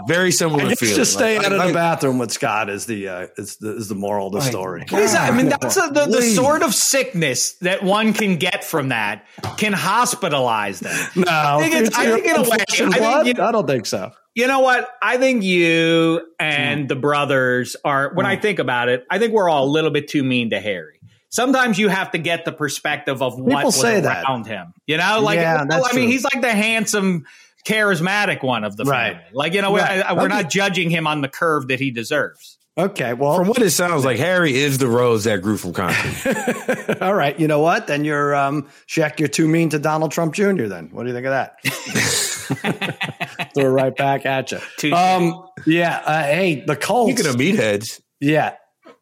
very similar I guess feeling. just stay Like- out of like- the bathroom with Scott is the uh, is the is the moral of the story. What is that? I mean, that's a, the, the sort of sickness that one can get from that can hospitalize them. No, I think it's- I think in a way, I think blood? you- I don't think so. You know what? I think you and the brothers are, when I think about it, I think we're all a little bit too mean to Harry. Sometimes you have to get the perspective of what People was say that. around him. You know, like, Yeah, well, I mean, true. he's like the handsome, charismatic one of the Right. family. Like, you know, we're, we're Okay. not judging him on the curve that he deserves. Okay, well, From what it sounds like, Harry is the rose that grew from concrete. All right, you know what? Then you're um Sheck, you're too mean to Donald Trump Jr. Then what do you think of that? Throw it right back at you. Touche. Um, yeah. Uh, hey, the Colts. Speaking of meatheads, Yeah.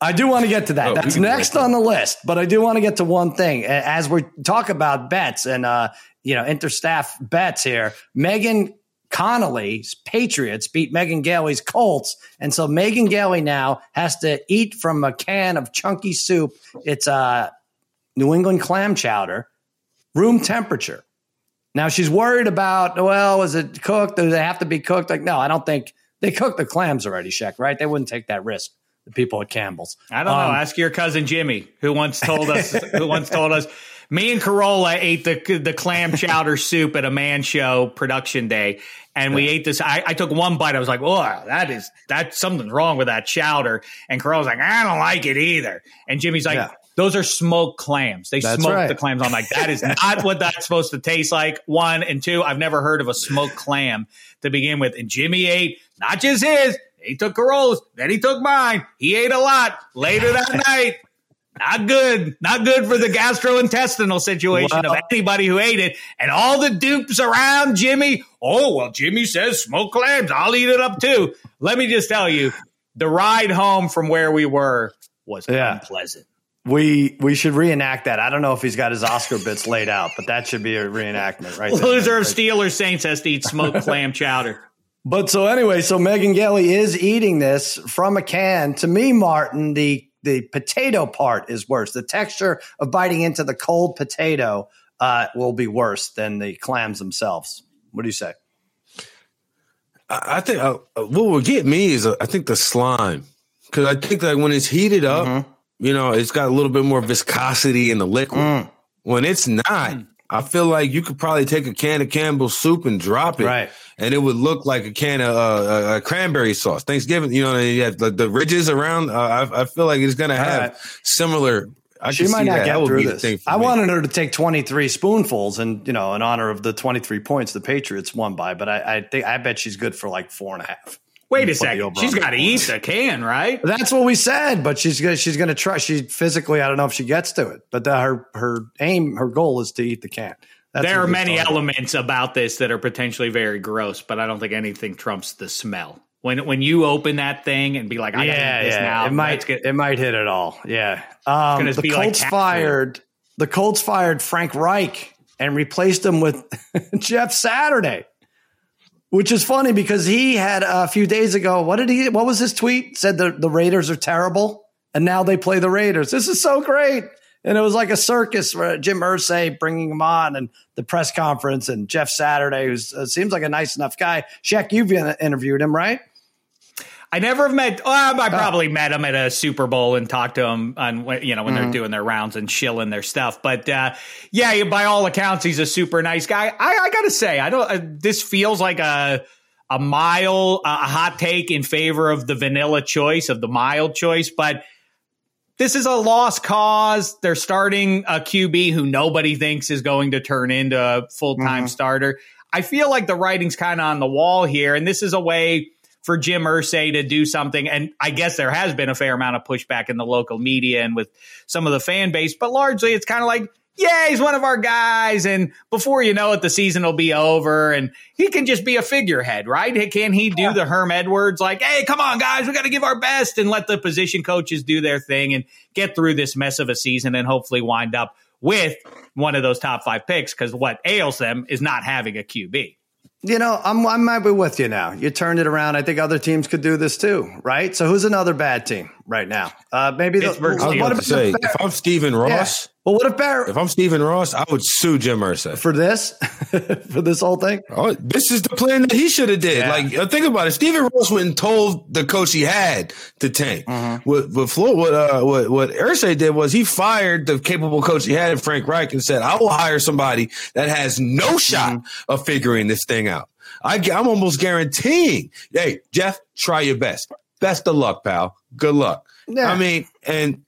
I do want to get to that. Oh, That's next on the list, but I do want to get to one thing. As we talk about bets and, uh, you know, interstaff bets here, Megan Connolly's Patriots beat Megan Gailey's Colts. And so Megan Gailey now has to eat from a can of chunky soup. It's uh, New England clam chowder, room temperature. Now she's worried about, well, is it cooked? Do they have to be cooked? Like, no, I don't think they cooked the clams already, Sheck, right? They wouldn't take that risk. The people at Campbell's. I don't know. Um, Ask your cousin Jimmy, who once told us, who once told us, me and Carolla ate the the clam chowder soup at a man show production day, and we ate this. I, I took one bite. I was like, "Oh, that is that something's wrong with that chowder." And Carolla's like, "I don't like it either." And Jimmy's like. Yeah. Those are smoked clams. They That's smoke right. the clams. I'm like, that is not what that's supposed to taste like. One and two, I've never heard of a smoked clam to begin with. And Jimmy ate not just his, he took Carolla's, then he took mine. He ate a lot later that night. Not good. Not good for the gastrointestinal situation of anybody who ate it. And all the dupes around Jimmy. Oh, well, Jimmy says smoked clams. I'll eat it up too. Let me just tell you, the ride home from where we were was Yeah. unpleasant. We we should reenact that. I don't know if he's got his Oscar bits laid out, but that should be a reenactment, right? there. Loser of Steelers Saints has to eat smoked clam chowder. But so anyway, so Megan Gailey is eating this from a can. To me, Martin, the the potato part is worse. The texture of biting into the cold potato uh, will be worse than the clams themselves. What do you say? I I think uh, what will get me is uh, I think the slime because I think that when it's heated up, Mm-hmm. You know, it's got a little bit more viscosity in the liquid. Mm. When it's not, I feel like you could probably take a can of Campbell's soup and drop it, Right. And it would look like a can of uh, uh, uh, cranberry sauce. Thanksgiving, you know, you have the, the ridges around. Uh, I, I feel like it's going to have right. similar. I She might not that. get That through this. I me. wanted her to take 23 spoonfuls and, you know, in honor of the 23 points the Patriots won by, but I, I think I bet she's good for like four and a half. Wait a Put the second. over She's on got to eat the can, right? That's what we said, but she's gonna she's gonna try. She physically, I don't know if she gets to it, but the, her her aim, her goal is to eat the can. That's there are many elements about this that are potentially very gross, but I don't think anything trumps the smell. When when you open that thing and be like, I Yeah, gotta eat this yeah, now, it might that's good. it might hit it all. Yeah, um, the be like Colts food. fired the Colts fired Frank Reich and replaced him with Jeff Saturday, which is funny because he had a few days ago. What did he? What was his tweet? Said the the Raiders are terrible. and now they play the Raiders. This is so great. And it was like a circus for Jim Irsay bringing him on and the press conference and Jeff Saturday, who uh, seems like a nice enough guy. Sheck, you've interviewed him, right? I never have met. Well, I oh. probably oh. met him at a Super Bowl and talked to him on you know when mm-hmm. they're doing their rounds and shilling their stuff. But uh, yeah, by all accounts, he's a super nice guy. I, I got to say, I don't. Uh, this feels like a a mile, a hot take in favor of the vanilla choice of the mild choice, but this is a lost cause. They're starting a QB who nobody thinks is going to turn into a full time mm-hmm. starter. I feel like the writing's kind of on the wall here, and this is a way for Jim Irsay to do something. And I guess there has been a fair amount of pushback in the local media and with some of the fan base, but largely it's kind of like, yeah, he's one of our guys. And before you know it, the season will be over and he can just be a figurehead, right? Can he do yeah. the Herm Edwards like, hey, come on, guys, we got to give our best and let the position coaches do their thing and get through this mess of a season and hopefully wind up with one of those top five picks? Because what ails them is not having a QB. You know, I'm I might be with you now. You turned it around. I think other teams could do this too, right? So who's another bad team right now? Uh, maybe the, what about say, if I'm Stephen Ross, yeah. Well, what if Barrett? If I'm Stephen Ross, I would sue Jim Irsay for this, for this whole thing. Oh, this is the plan that he should have did. Yeah. Like, uh, think about it. Stephen Ross went and told the coach he had to tank. Mm-hmm. What what Flo, what uh, what what Irsay did was he fired the capable coach he had, Frank Reich, and said, "I will hire somebody that has no shot mm-hmm. of figuring this thing out." I, I'm almost guaranteeing. Hey, Jeff, try your best. Best of luck, pal. Good luck. Yeah. I mean, and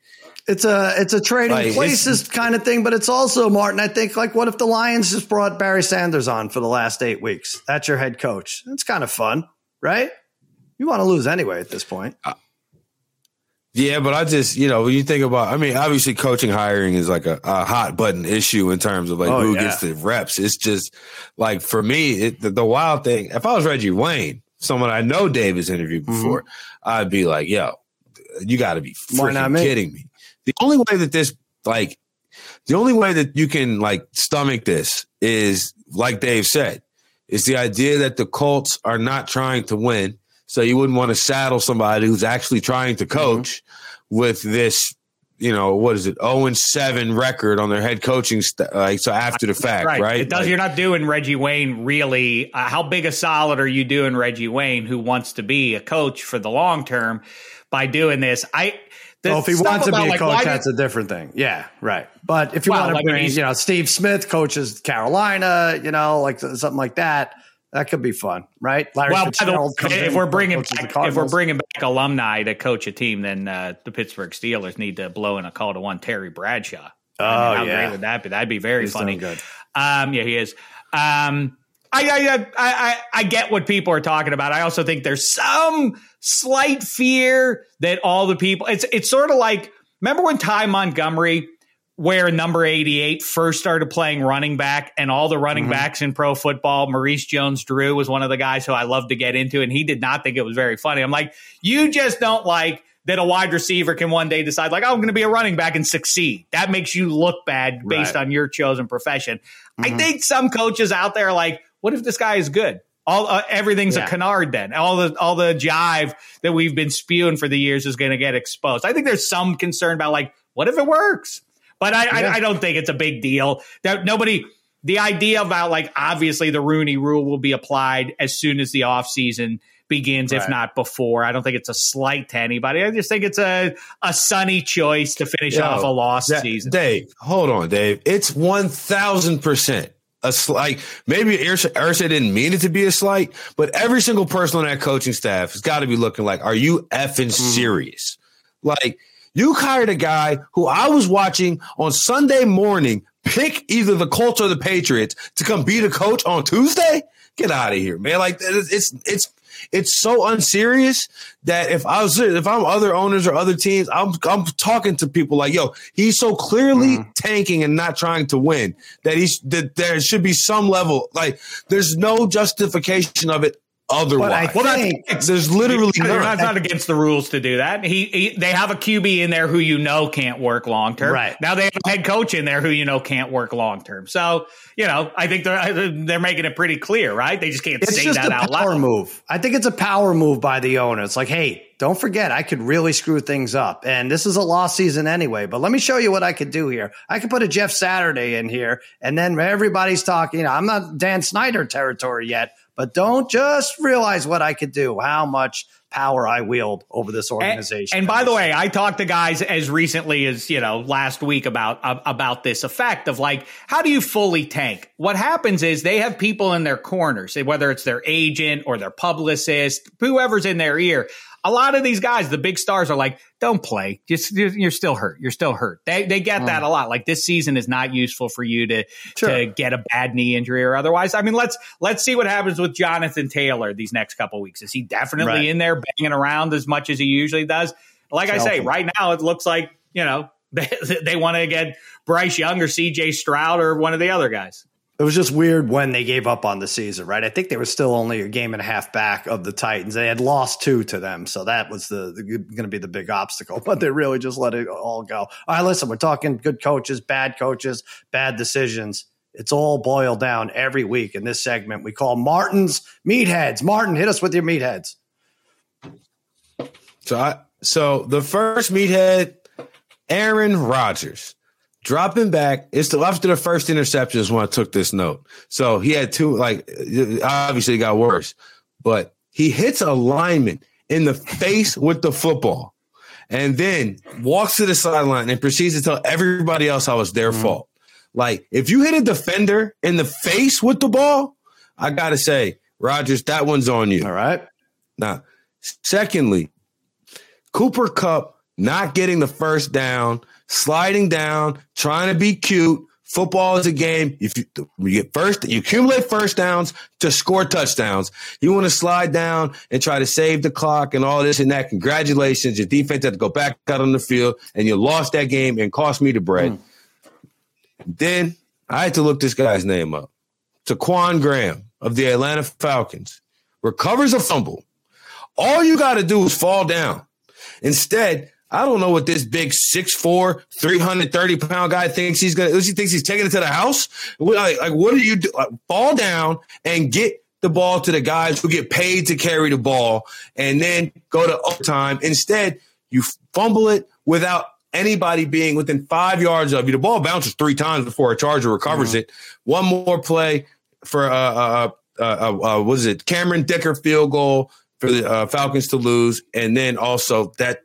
it's a it's a trading like, places kind of thing, but it's also Martin. I think like, what if the Lions just brought Barry Sanders on for the last eight weeks? That's your head coach. It's kind of fun, right? You want to lose anyway at this point. Uh, yeah, but I just you know when you think about, I mean, obviously coaching hiring is like a, a hot button issue in terms of like oh, who yeah. gets the reps. It's just like for me, it, the, the, wild thing. If I was Reggie Wayne, someone I know Dave has interviewed mm-hmm. before, mm-hmm. I'd be like, yo, you got to be freaking kidding me the only way that this like the only way that you can like stomach this is like Dave said, is the idea that the Colts are not trying to win. So you wouldn't want to saddle somebody who's actually trying to mm-hmm. coach mm-hmm. with this, you know, what is it, 0 and 7 record on their head coaching st- like so after the fact, right? right? It does like, you're not doing Reggie Wayne really. Uh, how big a solid are you doing Reggie Wayne who wants to be a coach for the long term by doing this? I well, if he wants to be a like, coach, that's a different thing. Yeah, right. But if you well, want to like bring, you know, Steve Smith coaches Carolina, you know, like something like that, that could be fun, right? Larry well, way, if we're bringing back, if we're bringing back alumni to coach a team, then uh, the Pittsburgh Steelers need to blow in a call to one Terry Bradshaw. Oh I mean, how yeah, great would that be? That'd be very He's funny. Good. Um, yeah, he is. Um, I, I, I, I get what people are talking about. I also think there's some slight fear that all the people, it's, it's sort of like, remember when Ty Montgomery, where number 88 first started playing running back and all the running mm-hmm. backs in pro football, Maurice Jones Drew was one of the guys who I love to get into. And he did not think it was very funny. I'm like, you just don't like that a wide receiver can one day decide like, oh, I'm going to be a running back and succeed. That makes you look bad based right. on your chosen profession. Mm-hmm. I think some coaches out there like, what if this guy is good? All uh, everything's yeah. a canard. Then all the all the jive that we've been spewing for the years is going to get exposed. I think there's some concern about like, what if it works? But I, yeah. I, I don't think it's a big deal. That nobody. The idea about like obviously the Rooney Rule will be applied as soon as the off season begins, right. if not before. I don't think it's a slight to anybody. I just think it's a a sunny choice to finish Yo, off a lost that, season. Dave, hold on, Dave. It's one thousand percent a slight. Maybe Irsay didn't mean it to be a slight, but every single person on that coaching staff has got to be looking like, "Are you effing mm. serious?" Like you hired a guy who I was watching on Sunday morning pick either the Colts or the Patriots to come be the coach on Tuesday. Get out of here, man! Like it's it's it's so unserious that if I was if I'm other owners or other teams, I'm I'm talking to people like, yo, he's so clearly mm. tanking and not trying to win that he's that there should be some level like there's no justification of it otherwise. But I think there's literally They're not, not against the rules to do that. He, he they have a QB in there who you know can't work long term. Right. now they have a head coach in there who you know can't work long term. So you know, I think they're they're making it pretty clear, right? They just can't it's say just that a out power loud. move. I think it's a power move by the owner. It's like, hey, don't forget, I could really screw things up. And this is a lost season anyway. But let me show you what I could do here. I could put a Jeff Saturday in here, and then everybody's talking. I'm not Dan Snyder territory yet, but don't just realize what I could do. How much power I wield over this And, organization. and by the way, I talked to guys as recently as you know last week about uh, about this effect of like, how do you fully tank? What happens is they have people in their corners, whether it's their agent or their publicist, whoever's in their ear. A lot of these guys, the big stars, are like, "Don't play. Just you're still hurt. You're still hurt." They they get hmm. that a lot. Like this season is not useful for you to Sure. to get a bad knee injury or otherwise. I mean, let's let's see what happens with Jonathan Taylor these next couple weeks. Is he definitely Right. in there banging around as much as he usually does? Like I say, right now it looks like you know they, they want to get Bryce Young or C.J. Stroud or one of the other guys. It was just weird when they gave up on the season, right? I think they were still only a game and a half back of the Titans. They had lost two to them, so that was the, the going to be the big obstacle. But they really just let it all go. All right, listen, we're talking good coaches, bad coaches, bad decisions. It's all boiled down every week in this segment we call Martin's Meatheads. Martin, hit us with your meatheads. So I so the first meathead, Aaron Rodgers. Dropping back, it's the after the first interception is when I took this note. So he had two, like obviously it got worse, but he hits a lineman in the face with the football and then walks to the sideline and proceeds to tell everybody else how it's their mm-hmm. fault. Like if you hit a defender in the face with the ball, I gotta say, Rodgers, that one's on you. All right. Now, secondly, Cooper Kupp not getting the first down, sliding down, trying to be cute. Football is a game. If you, you get first, you accumulate first downs to score touchdowns. You want to slide down and try to save the clock and all this and that. Congratulations. Your defense had to go back out on the field and you lost that game and cost me the bread. Hmm. Then I had to look this guy's name up. Ta'Quon Graham of the Atlanta Falcons recovers a fumble. All you got to do is fall down. Instead, I don't know what this big 6'4", 330 pound guy thinks he's gonna. He thinks he's taking it to the house. Like, like what do you do? Like, fall down and get the ball to the guys who get paid to carry the ball, and then go to overtime. Instead, you fumble it without anybody being within five yards of you. The ball bounces three times before a Charger recovers it. One more play for uh, uh, uh, uh, uh, what is it? Cameron Dicker field goal for the uh, Falcons to lose, and then also that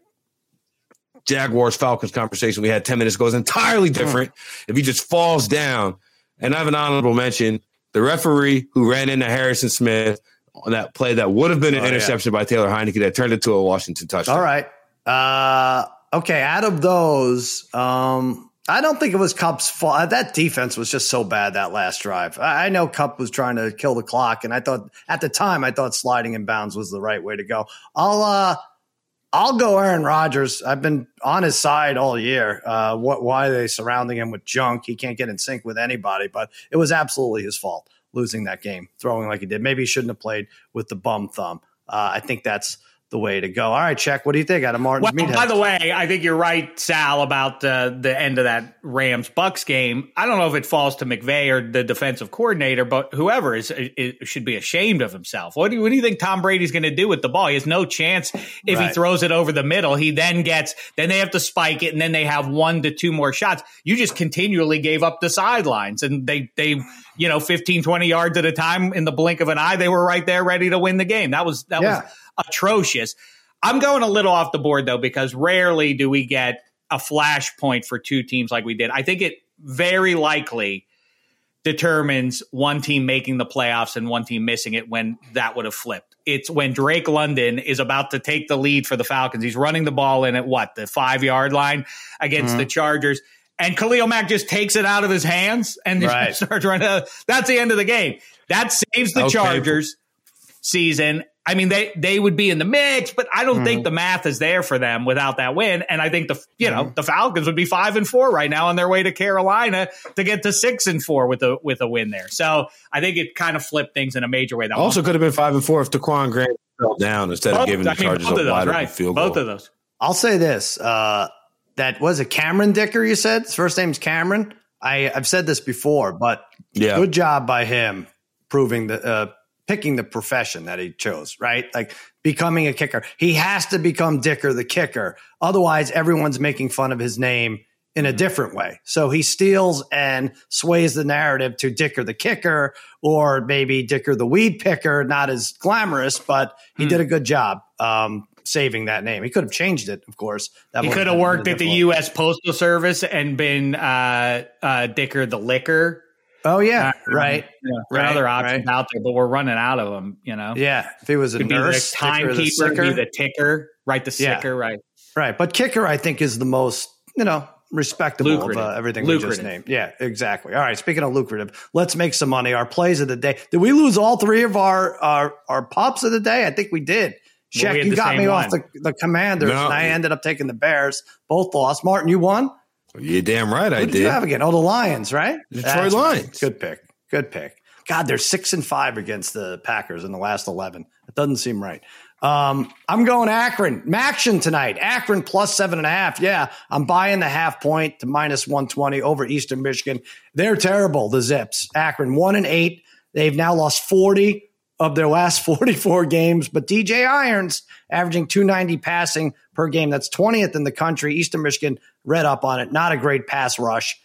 Jaguars Falcons conversation we had ten minutes ago is entirely different. If he just falls down, and I have an honorable mention: the referee who ran into Harrison Smith on that play that would have been an Oh, yeah. interception by Taylor Heinicke that turned into a Washington touchdown. All right. Uh, okay. Out of those, um, I don't think it was Kupp's fault. That defense was just so bad that last drive. I, I know Cup was trying to kill the clock, and I thought at the time I thought sliding in bounds was the right way to go. I'll uh, I'll go Aaron Rodgers. I've been on his side all year. Uh, what? Why are they surrounding him with junk? He can't get in sync with anybody. But it was absolutely his fault losing that game, throwing like he did. Maybe he shouldn't have played with the bum thumb. Uh, I think that's the way to go. All right, Sheck. What do you think out of Martin's Well, meathead? by the way, I think you're right, Sal, about uh, the end of that Rams Bucks game. I don't know if it falls to McVay or the defensive coordinator, but whoever is, is should be ashamed of himself. What do you, what do you think Tom Brady's going to do with the ball? He has no chance if he throws it over the middle. He then gets, then they have to spike it, and then they have one to two more shots. You just continually gave up the sidelines, and they they you know 15, 20 yards at a time in the blink of an eye. They were right there, ready to win the game. That was that Yeah. was atrocious. I'm going a little off the board though because rarely do we get a flashpoint for two teams like we did. I think it very likely determines one team making the playoffs and one team missing it when that would have flipped. It's when Drake London is about to take the lead for the Falcons. He's running the ball in at what, the five yard line against mm-hmm. the Chargers. And Khalil Mack just takes it out of his hands and Right. starts running. That's the end of the game. That saves the Okay. Chargers season. I mean, they they would be in the mix, but I don't mm-hmm. think the math is there for them without that win. And I think the you know mm-hmm. the Falcons would be five and four right now on their way to Carolina to get to six and four with a with a win there. So I think it kind of flipped things in a major way. That also could have been five and four if Ta'Quon Grant fell down instead both, of giving the Chargers I mean, a those, wide right. field goal. Both of those. I'll say this: uh, that was a Cameron Dicker. You said his first name's Cameron. I I've said this before, but yeah, good job by him proving the uh, picking the profession that he chose. Right, like becoming a kicker. He has to become Dicker the kicker. Otherwise, everyone's making fun of his name in a different way. So he steals and sways the narrative to Dicker the kicker, or maybe Dicker the weed picker. Not as glamorous, but he mm. did a good job. Um, saving that name. He could have changed it, of course. That he could have worked at the U.S. Postal Service and been uh, uh, Dicker the Liquor. Oh yeah, right. Yeah, right. other options right. out there, but we're running out of them. You know. Yeah, if he was a Could nurse, be the timekeeper, be the ticker, right? The sicker, yeah. right? Right, but kicker, I think, is the most you know respectable lucrative. of uh, everything lucrative. we just named. Yeah, exactly. All right. Speaking of lucrative, let's make some money. Our plays of the day. Did we lose all three of our our, our pops of the day? I think we did. Sheck, you got me one. off the, the Commanders, no. and I ended up taking the Bears. Both lost. Martin, you won. You're damn right. I did. did. You have again? Oh, the Lions, right? Detroit Lions. Right. Good pick. Good pick. God, they're six and five against the Packers in the last eleven. It doesn't seem right. Um, I'm going Akron. Maction tonight. Akron plus seven and a half. Yeah, I'm buying the half point to minus 120 over Eastern Michigan. They're terrible, the Zips. Akron, one and eight. They've now lost 40 of their last 44 games, but DJ Irons averaging 290 passing per game. That's 20th in the country. Eastern Michigan read up on it. Not a great pass rush.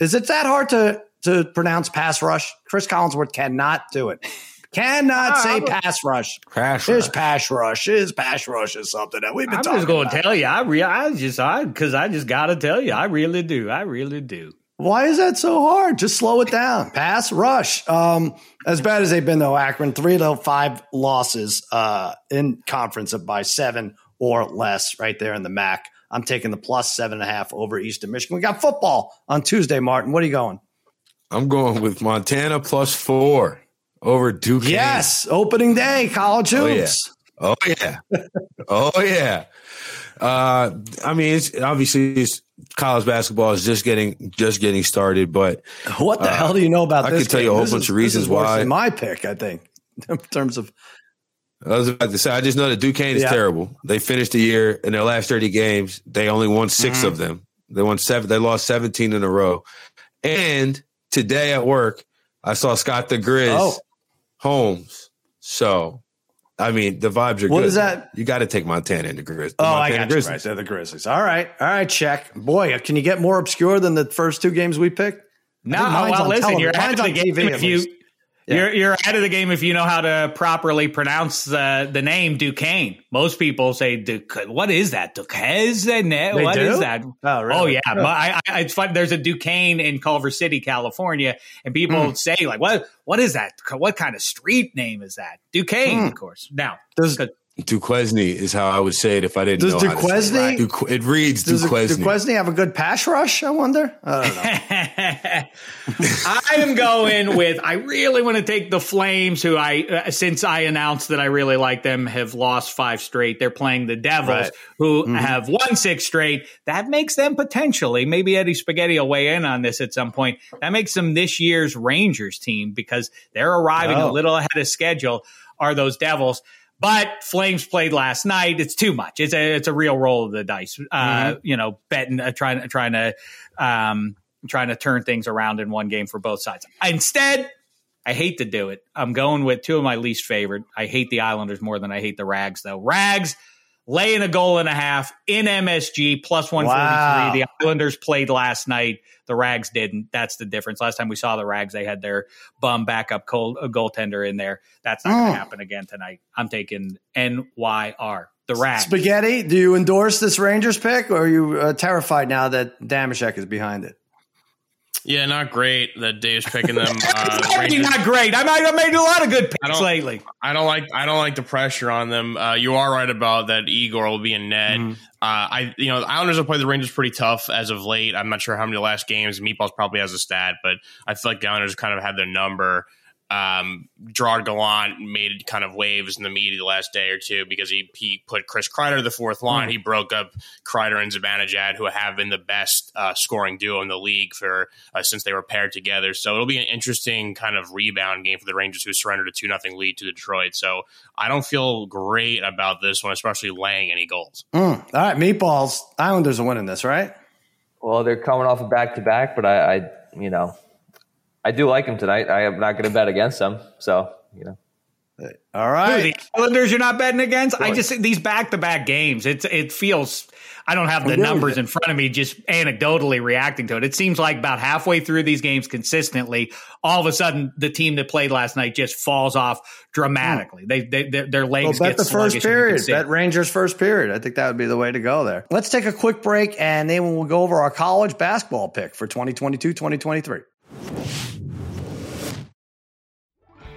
Is it that hard to, to pronounce pass rush? Chris Collinsworth cannot do it. Cannot uh, say pass rush. Pass rush. pass rush. Is pass rush is something that we've been I'm talking just going to tell you. I, re- I just, I, because I just got to tell you. I really do. I really do. Why is that so hard? Just slow it down. Pass rush. Um, as bad as they've been though, Akron three to five losses uh, in conference by seven or less, right there in the MAC. I'm taking the plus seven and a half over Eastern Michigan. We got football on Tuesday, Martin. What are you going? I'm going with Montana plus four over Duke. Yes, opening day, college hoops. Oh yeah, oh yeah, oh yeah. Uh, I mean, it's obviously it's college basketball is just getting just getting started. But what the uh, hell do you know about? I this can tell you a whole this bunch is, of reasons why. my pick, I think, in terms of. I was about to say, I just know that Duquesne is yeah. terrible. They finished the year in their last thirty games. They only won 6 mm-hmm. of them. They won seven. They lost seventeen in a row. And today at work, I saw Scott the Grizz oh. Holmes. So I mean, the vibes are what good. What is that? You got to take Montana into Grizzlies. Oh, Montana I got Grizzlies. you right. They're the Grizzlies. All right. All right, Sheck. Boy, can you get more obscure than the first two games we picked? No, well, listen, you're ahead of the game if you yeah. You're you're ahead of the game if you know how to properly pronounce uh, the name Duquesne. Most people say Duque. What is that? Duquesne? What do? is that? Oh, really? oh yeah. Oh. I, I, it's fun. There's a Duquesne in Culver City, California, and people mm. say like, "What? What is that? What kind of street name is that?" Duquesne, mm. of course. Now, does Duquesne is how I would say it if I didn't Does know. Duquesne? Du- it reads Does Duquesne. Duquesne have a good pass rush? I wonder. I don't know. I am going with. I really want to take the Flames, who I uh, since I announced that I really like them, have lost five straight. They're playing the Devils, right. who mm-hmm. have won six straight. That makes them potentially. Maybe Eddie Spaghetti will weigh in on this at some point. That makes them this year's Rangers team because they're arriving oh. a little ahead of schedule. Are those Devils? But Flames played last night. It's too much. It's a it's a real roll of the dice. Uh, mm-hmm. You know, betting, uh, trying trying to um, trying to turn things around in one game for both sides. Instead, I hate to do it. I'm going with two of my least favorite. I hate the Islanders more than I hate the Rags, though. Rags laying a goal and a half in MSG plus 143. Wow. The Islanders played last night. The Rags didn't. That's the difference. Last time we saw the Rags, they had their bum backup cold, a goaltender in there. That's not going to mm. happen again tonight. I'm taking NYR. The Rags. Spaghetti, do you endorse this Rangers pick or are you uh, terrified now that Dameshek is behind it? Yeah, not great that Dave's picking them. Uh, not great. I might have made a lot of good picks I lately. I don't like. I don't like the pressure on them. Uh, you are right about that. Igor will be in net. Mm. Uh, I, you know, the Islanders have played the Rangers pretty tough as of late. I'm not sure how many last games. Meatballs probably has a stat, but I feel like the Islanders kind of had their number. Um, Gerard Gallant made kind of waves in the media the last day or two because he he put Chris Kreider to the fourth line. Mm. He broke up Kreider and Zibanejad, who have been the best uh, scoring duo in the league for uh, since they were paired together. So it'll be an interesting kind of rebound game for the Rangers, who surrendered a two nothing lead to Detroit. So I don't feel great about this one, especially laying any goals. Mm. All right, meatballs. Islanders are winning this, right? Well, they're coming off a back to back, but I, I, you know, I do like him tonight. I am not going to bet against them. So, you know. All right. Who, the Islanders you're not betting against? I just these back to back games. It's it feels I don't have the numbers in front of me just anecdotally reacting to it. It seems like about halfway through these games consistently, all of a sudden the team that played last night just falls off dramatically. Hmm. They, they their legs well, bet the first period. Bet Rangers first period. I think that would be the way to go there. Let's take a quick break and then we'll go over our college basketball pick for 2022-2023.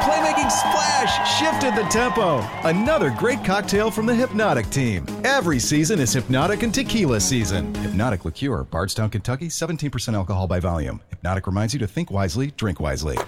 Playmaking splash shifted the tempo. Another great cocktail from the Hpnotiq team. Every season is Hpnotiq and Tequila season. Hpnotiq Liqueur, Bardstown, Kentucky, 17% alcohol by volume. Hpnotiq reminds you to think wisely, drink wisely.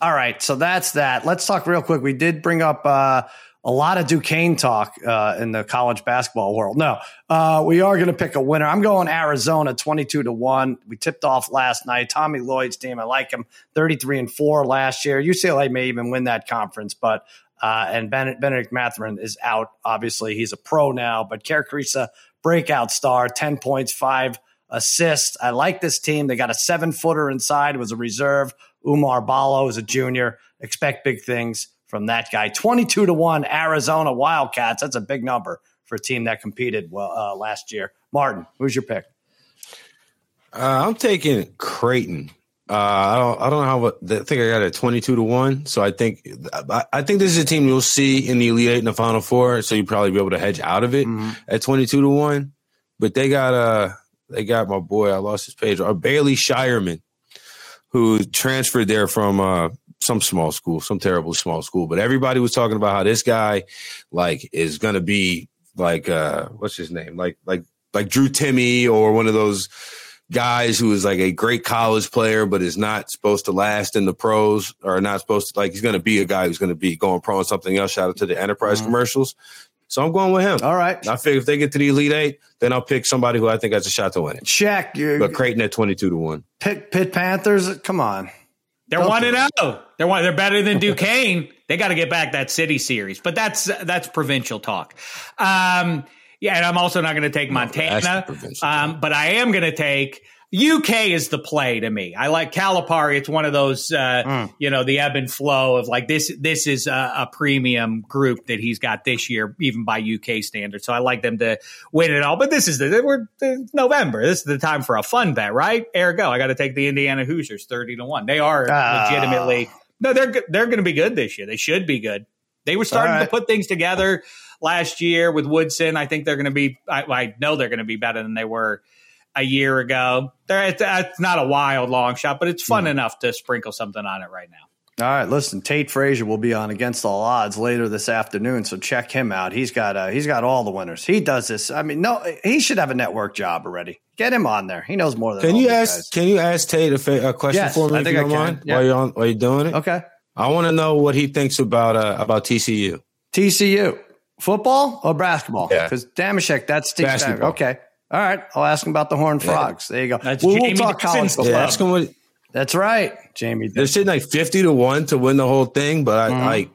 All right, so that's that. Let's talk real quick. We did bring up uh, a lot of Duquesne talk uh, in the college basketball world. No, uh, we are going to pick a winner. I'm going Arizona 22 to 1. We tipped off last night. Tommy Lloyd's team, I like him 33 and 4 last year. UCLA may even win that conference, but uh, and ben- Bennedict Mathurin is out. Obviously, he's a pro now, but Kerr breakout star, 10 points, five assists. I like this team. They got a seven footer inside, was a reserve. Oumar Ballo is a junior. Expect big things from that guy. 22 to 1 Arizona Wildcats. That's a big number for a team that competed well uh, last year. Martin, who's your pick? Uh, I'm taking Creighton. Uh, I don't. I don't know how. I think I got a 22 to one. So I think. I, I, think this is a team you'll see in the Elite Eight and the Final Four. So you probably be able to hedge out of it mm-hmm. at 22 to one. But they got uh they got my boy. I lost his page. Uh, Baylor Scheierman, who transferred there from uh some small school, some terrible small school, but everybody was talking about how this guy like is going to be like uh what's his name? Like like like Drew Timme or one of those guys who is like a great college player but is not supposed to last in the pros or not supposed to like he's going to be a guy who's going to be going pro and something else. Shout out to the enterprise mm-hmm. commercials. So I'm going with him. All right. I figure if they get to the Elite Eight, then I'll pick somebody who I think has a shot to win it. Check. But Creighton at 22 to 1. Pitt, Pitt Panthers, come on. They're one and zero. Oh. They're one. They're better than Duquesne. they got to get back that city series, but that's that's provincial talk. Um, yeah, and I'm also not going to take Montana, um, but I am going to take UK is the play to me. I like Calipari. It's one of those, uh, mm. you know, the ebb and flow of like this. This is a, a, premium group that he's got this year, even by UK standards. So I like them to win it all. But this is the we're November. This is the time for a fun bet, right? Ergo, I got to take the Indiana Hoosiers thirty to one. They are uh. legitimately no, they're they're going to be good this year. They should be good. They were starting right. to put things together last year with Woodson. I think they're going to be. I, I know they're going to be better than they were a year ago. There, it's, it's not a wild long shot, but it's fun mm. enough to sprinkle something on it right now. All right, listen, Tate Frazier will be on Against All Odds later this afternoon, so check him out. He's got uh, he's got all the winners. He does this. I mean, no, he should have a network job already. Get him on there. He knows more than. Can you ask? Guys. Can you ask Tate a, fa- a question yes, for me? I think I can. Mind, yeah. While you're on, while you're doing it, okay. I want to know what he thinks about uh, about TCU. TCU football or basketball? Yeah, because Dameshek, that's basketball. Okay, all right, I'll ask him about the Horned Frogs. There you go. That's we'll, we'll talk college yeah, ask him what. That's right, Jamie. They're sitting like fifty to one to win the whole thing, but I mm-hmm. like.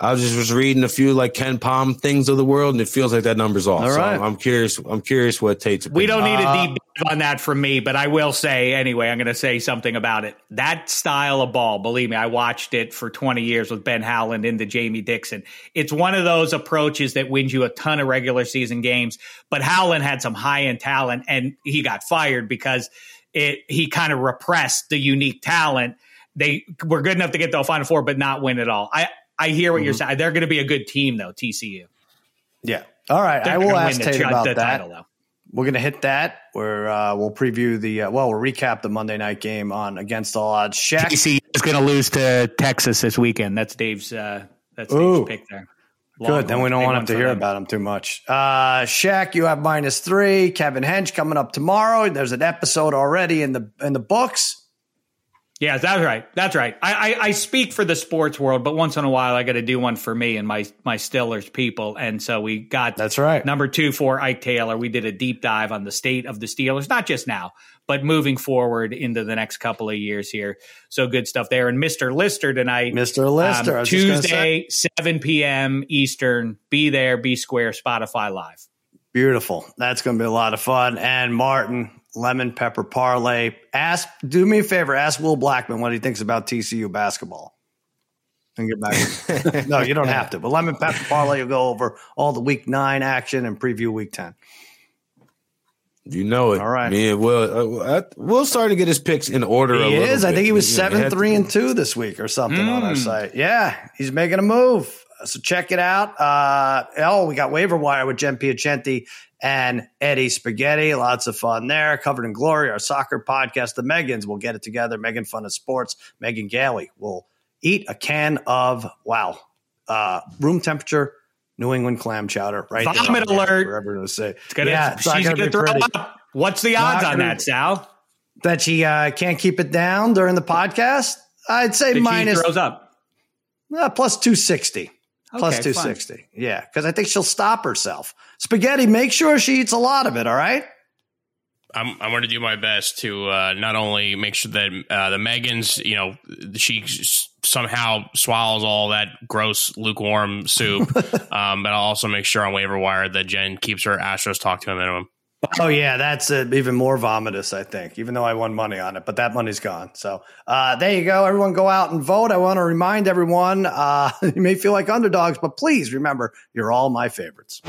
I was just was reading a few like KenPom things of the world, and it feels like that number's off. All so. I'm, I'm curious. I'm curious what Tate's. We don't need Uh, a deep dive on that from me, but I will say anyway, I'm going to say something about it. That style of ball, believe me, I watched it for 20 years with Ben Howland into Jamie Dixon. It's one of those approaches that wins you a ton of regular season games, but Howland had some high end talent and he got fired because it, he kind of repressed the unique talent. They were good enough to get to a Final Four, but not win at all. I, I hear what you're Mm-hmm. saying. They're going to be a good team, though, TCU. Yeah. All right. They're I will gonna ask win Tate about the that. title, though. We're going to hit that. Where uh, we'll preview the uh, well, we'll recap the Monday night game on Against All Odds. Sheck. TCU is going to lose to Texas this weekend. That's Dave's. Uh, that's Ooh. Dave's pick there. Good. Then we don't want him to hear them. about him too much. Uh, Sheck, you have minus three. Kevin Hench coming up tomorrow. There's an episode already in the in the books. Yeah, that's right. That's right. I, I, I speak for the sports world, but once in a while I got to do one for me and my my Stillers people. And so we got That's right. number two for Ike Taylor. We did a deep dive on the state of the Steelers, not just now, but moving forward into the next couple of years here. So good stuff there. And Mr. Lister tonight, Mr. Um, Lister, I was just gonna Tuesday, seven p.m. Eastern. Be there, be square. Spotify Live. Beautiful. That's going to be a lot of fun. And Martin, lemon pepper parlay. Ask, do me a favor. Ask Will Blackman what he thinks about TCU basketball. And get back. no, you don't have to. But lemon pepper parlay will go over all the week nine action and preview week ten. You know it. All right. Me and Will. Uh, Will starting to get his picks in order. He is. I think he was seven, three, and two this week or something on our Mm. site. Yeah, he's making a move. So check it out. Uh, oh, we got waiver wire with Jen Piacenti and Eddie Spaghetti. Lots of fun there. Covered in glory. Our soccer podcast, the Megans, will get it together. Megan Fun of Sports. Megan Gailey will eat a can of wow, uh, room temperature. New England clam chowder, right? Vomit on the app alert. For everyone to say, It's gonna, yeah, it's she's gonna to throw pretty. up. What's the odds on that, Sal? That she uh, can't keep it down during the podcast. I'd say That she minus throws up. Uh, plus 260. Plus Okay, 260. Yeah, because I think she'll stop herself. Spaghetti, make sure she eats a lot of it, all right? I'm, I'm going to do my best to uh, not only make sure that uh, the Megans, you know, she somehow swallows all that gross lukewarm soup, um, but I'll also make sure on waiver wire that Jen keeps her Astros talk to a minimum. Oh, yeah, that's uh, even more vomitous, I think, even though I won money on it, but that money's gone. So uh, there you go. Everyone go out and vote. I want to remind everyone uh, you may feel like underdogs, but please remember, you're all my favorites.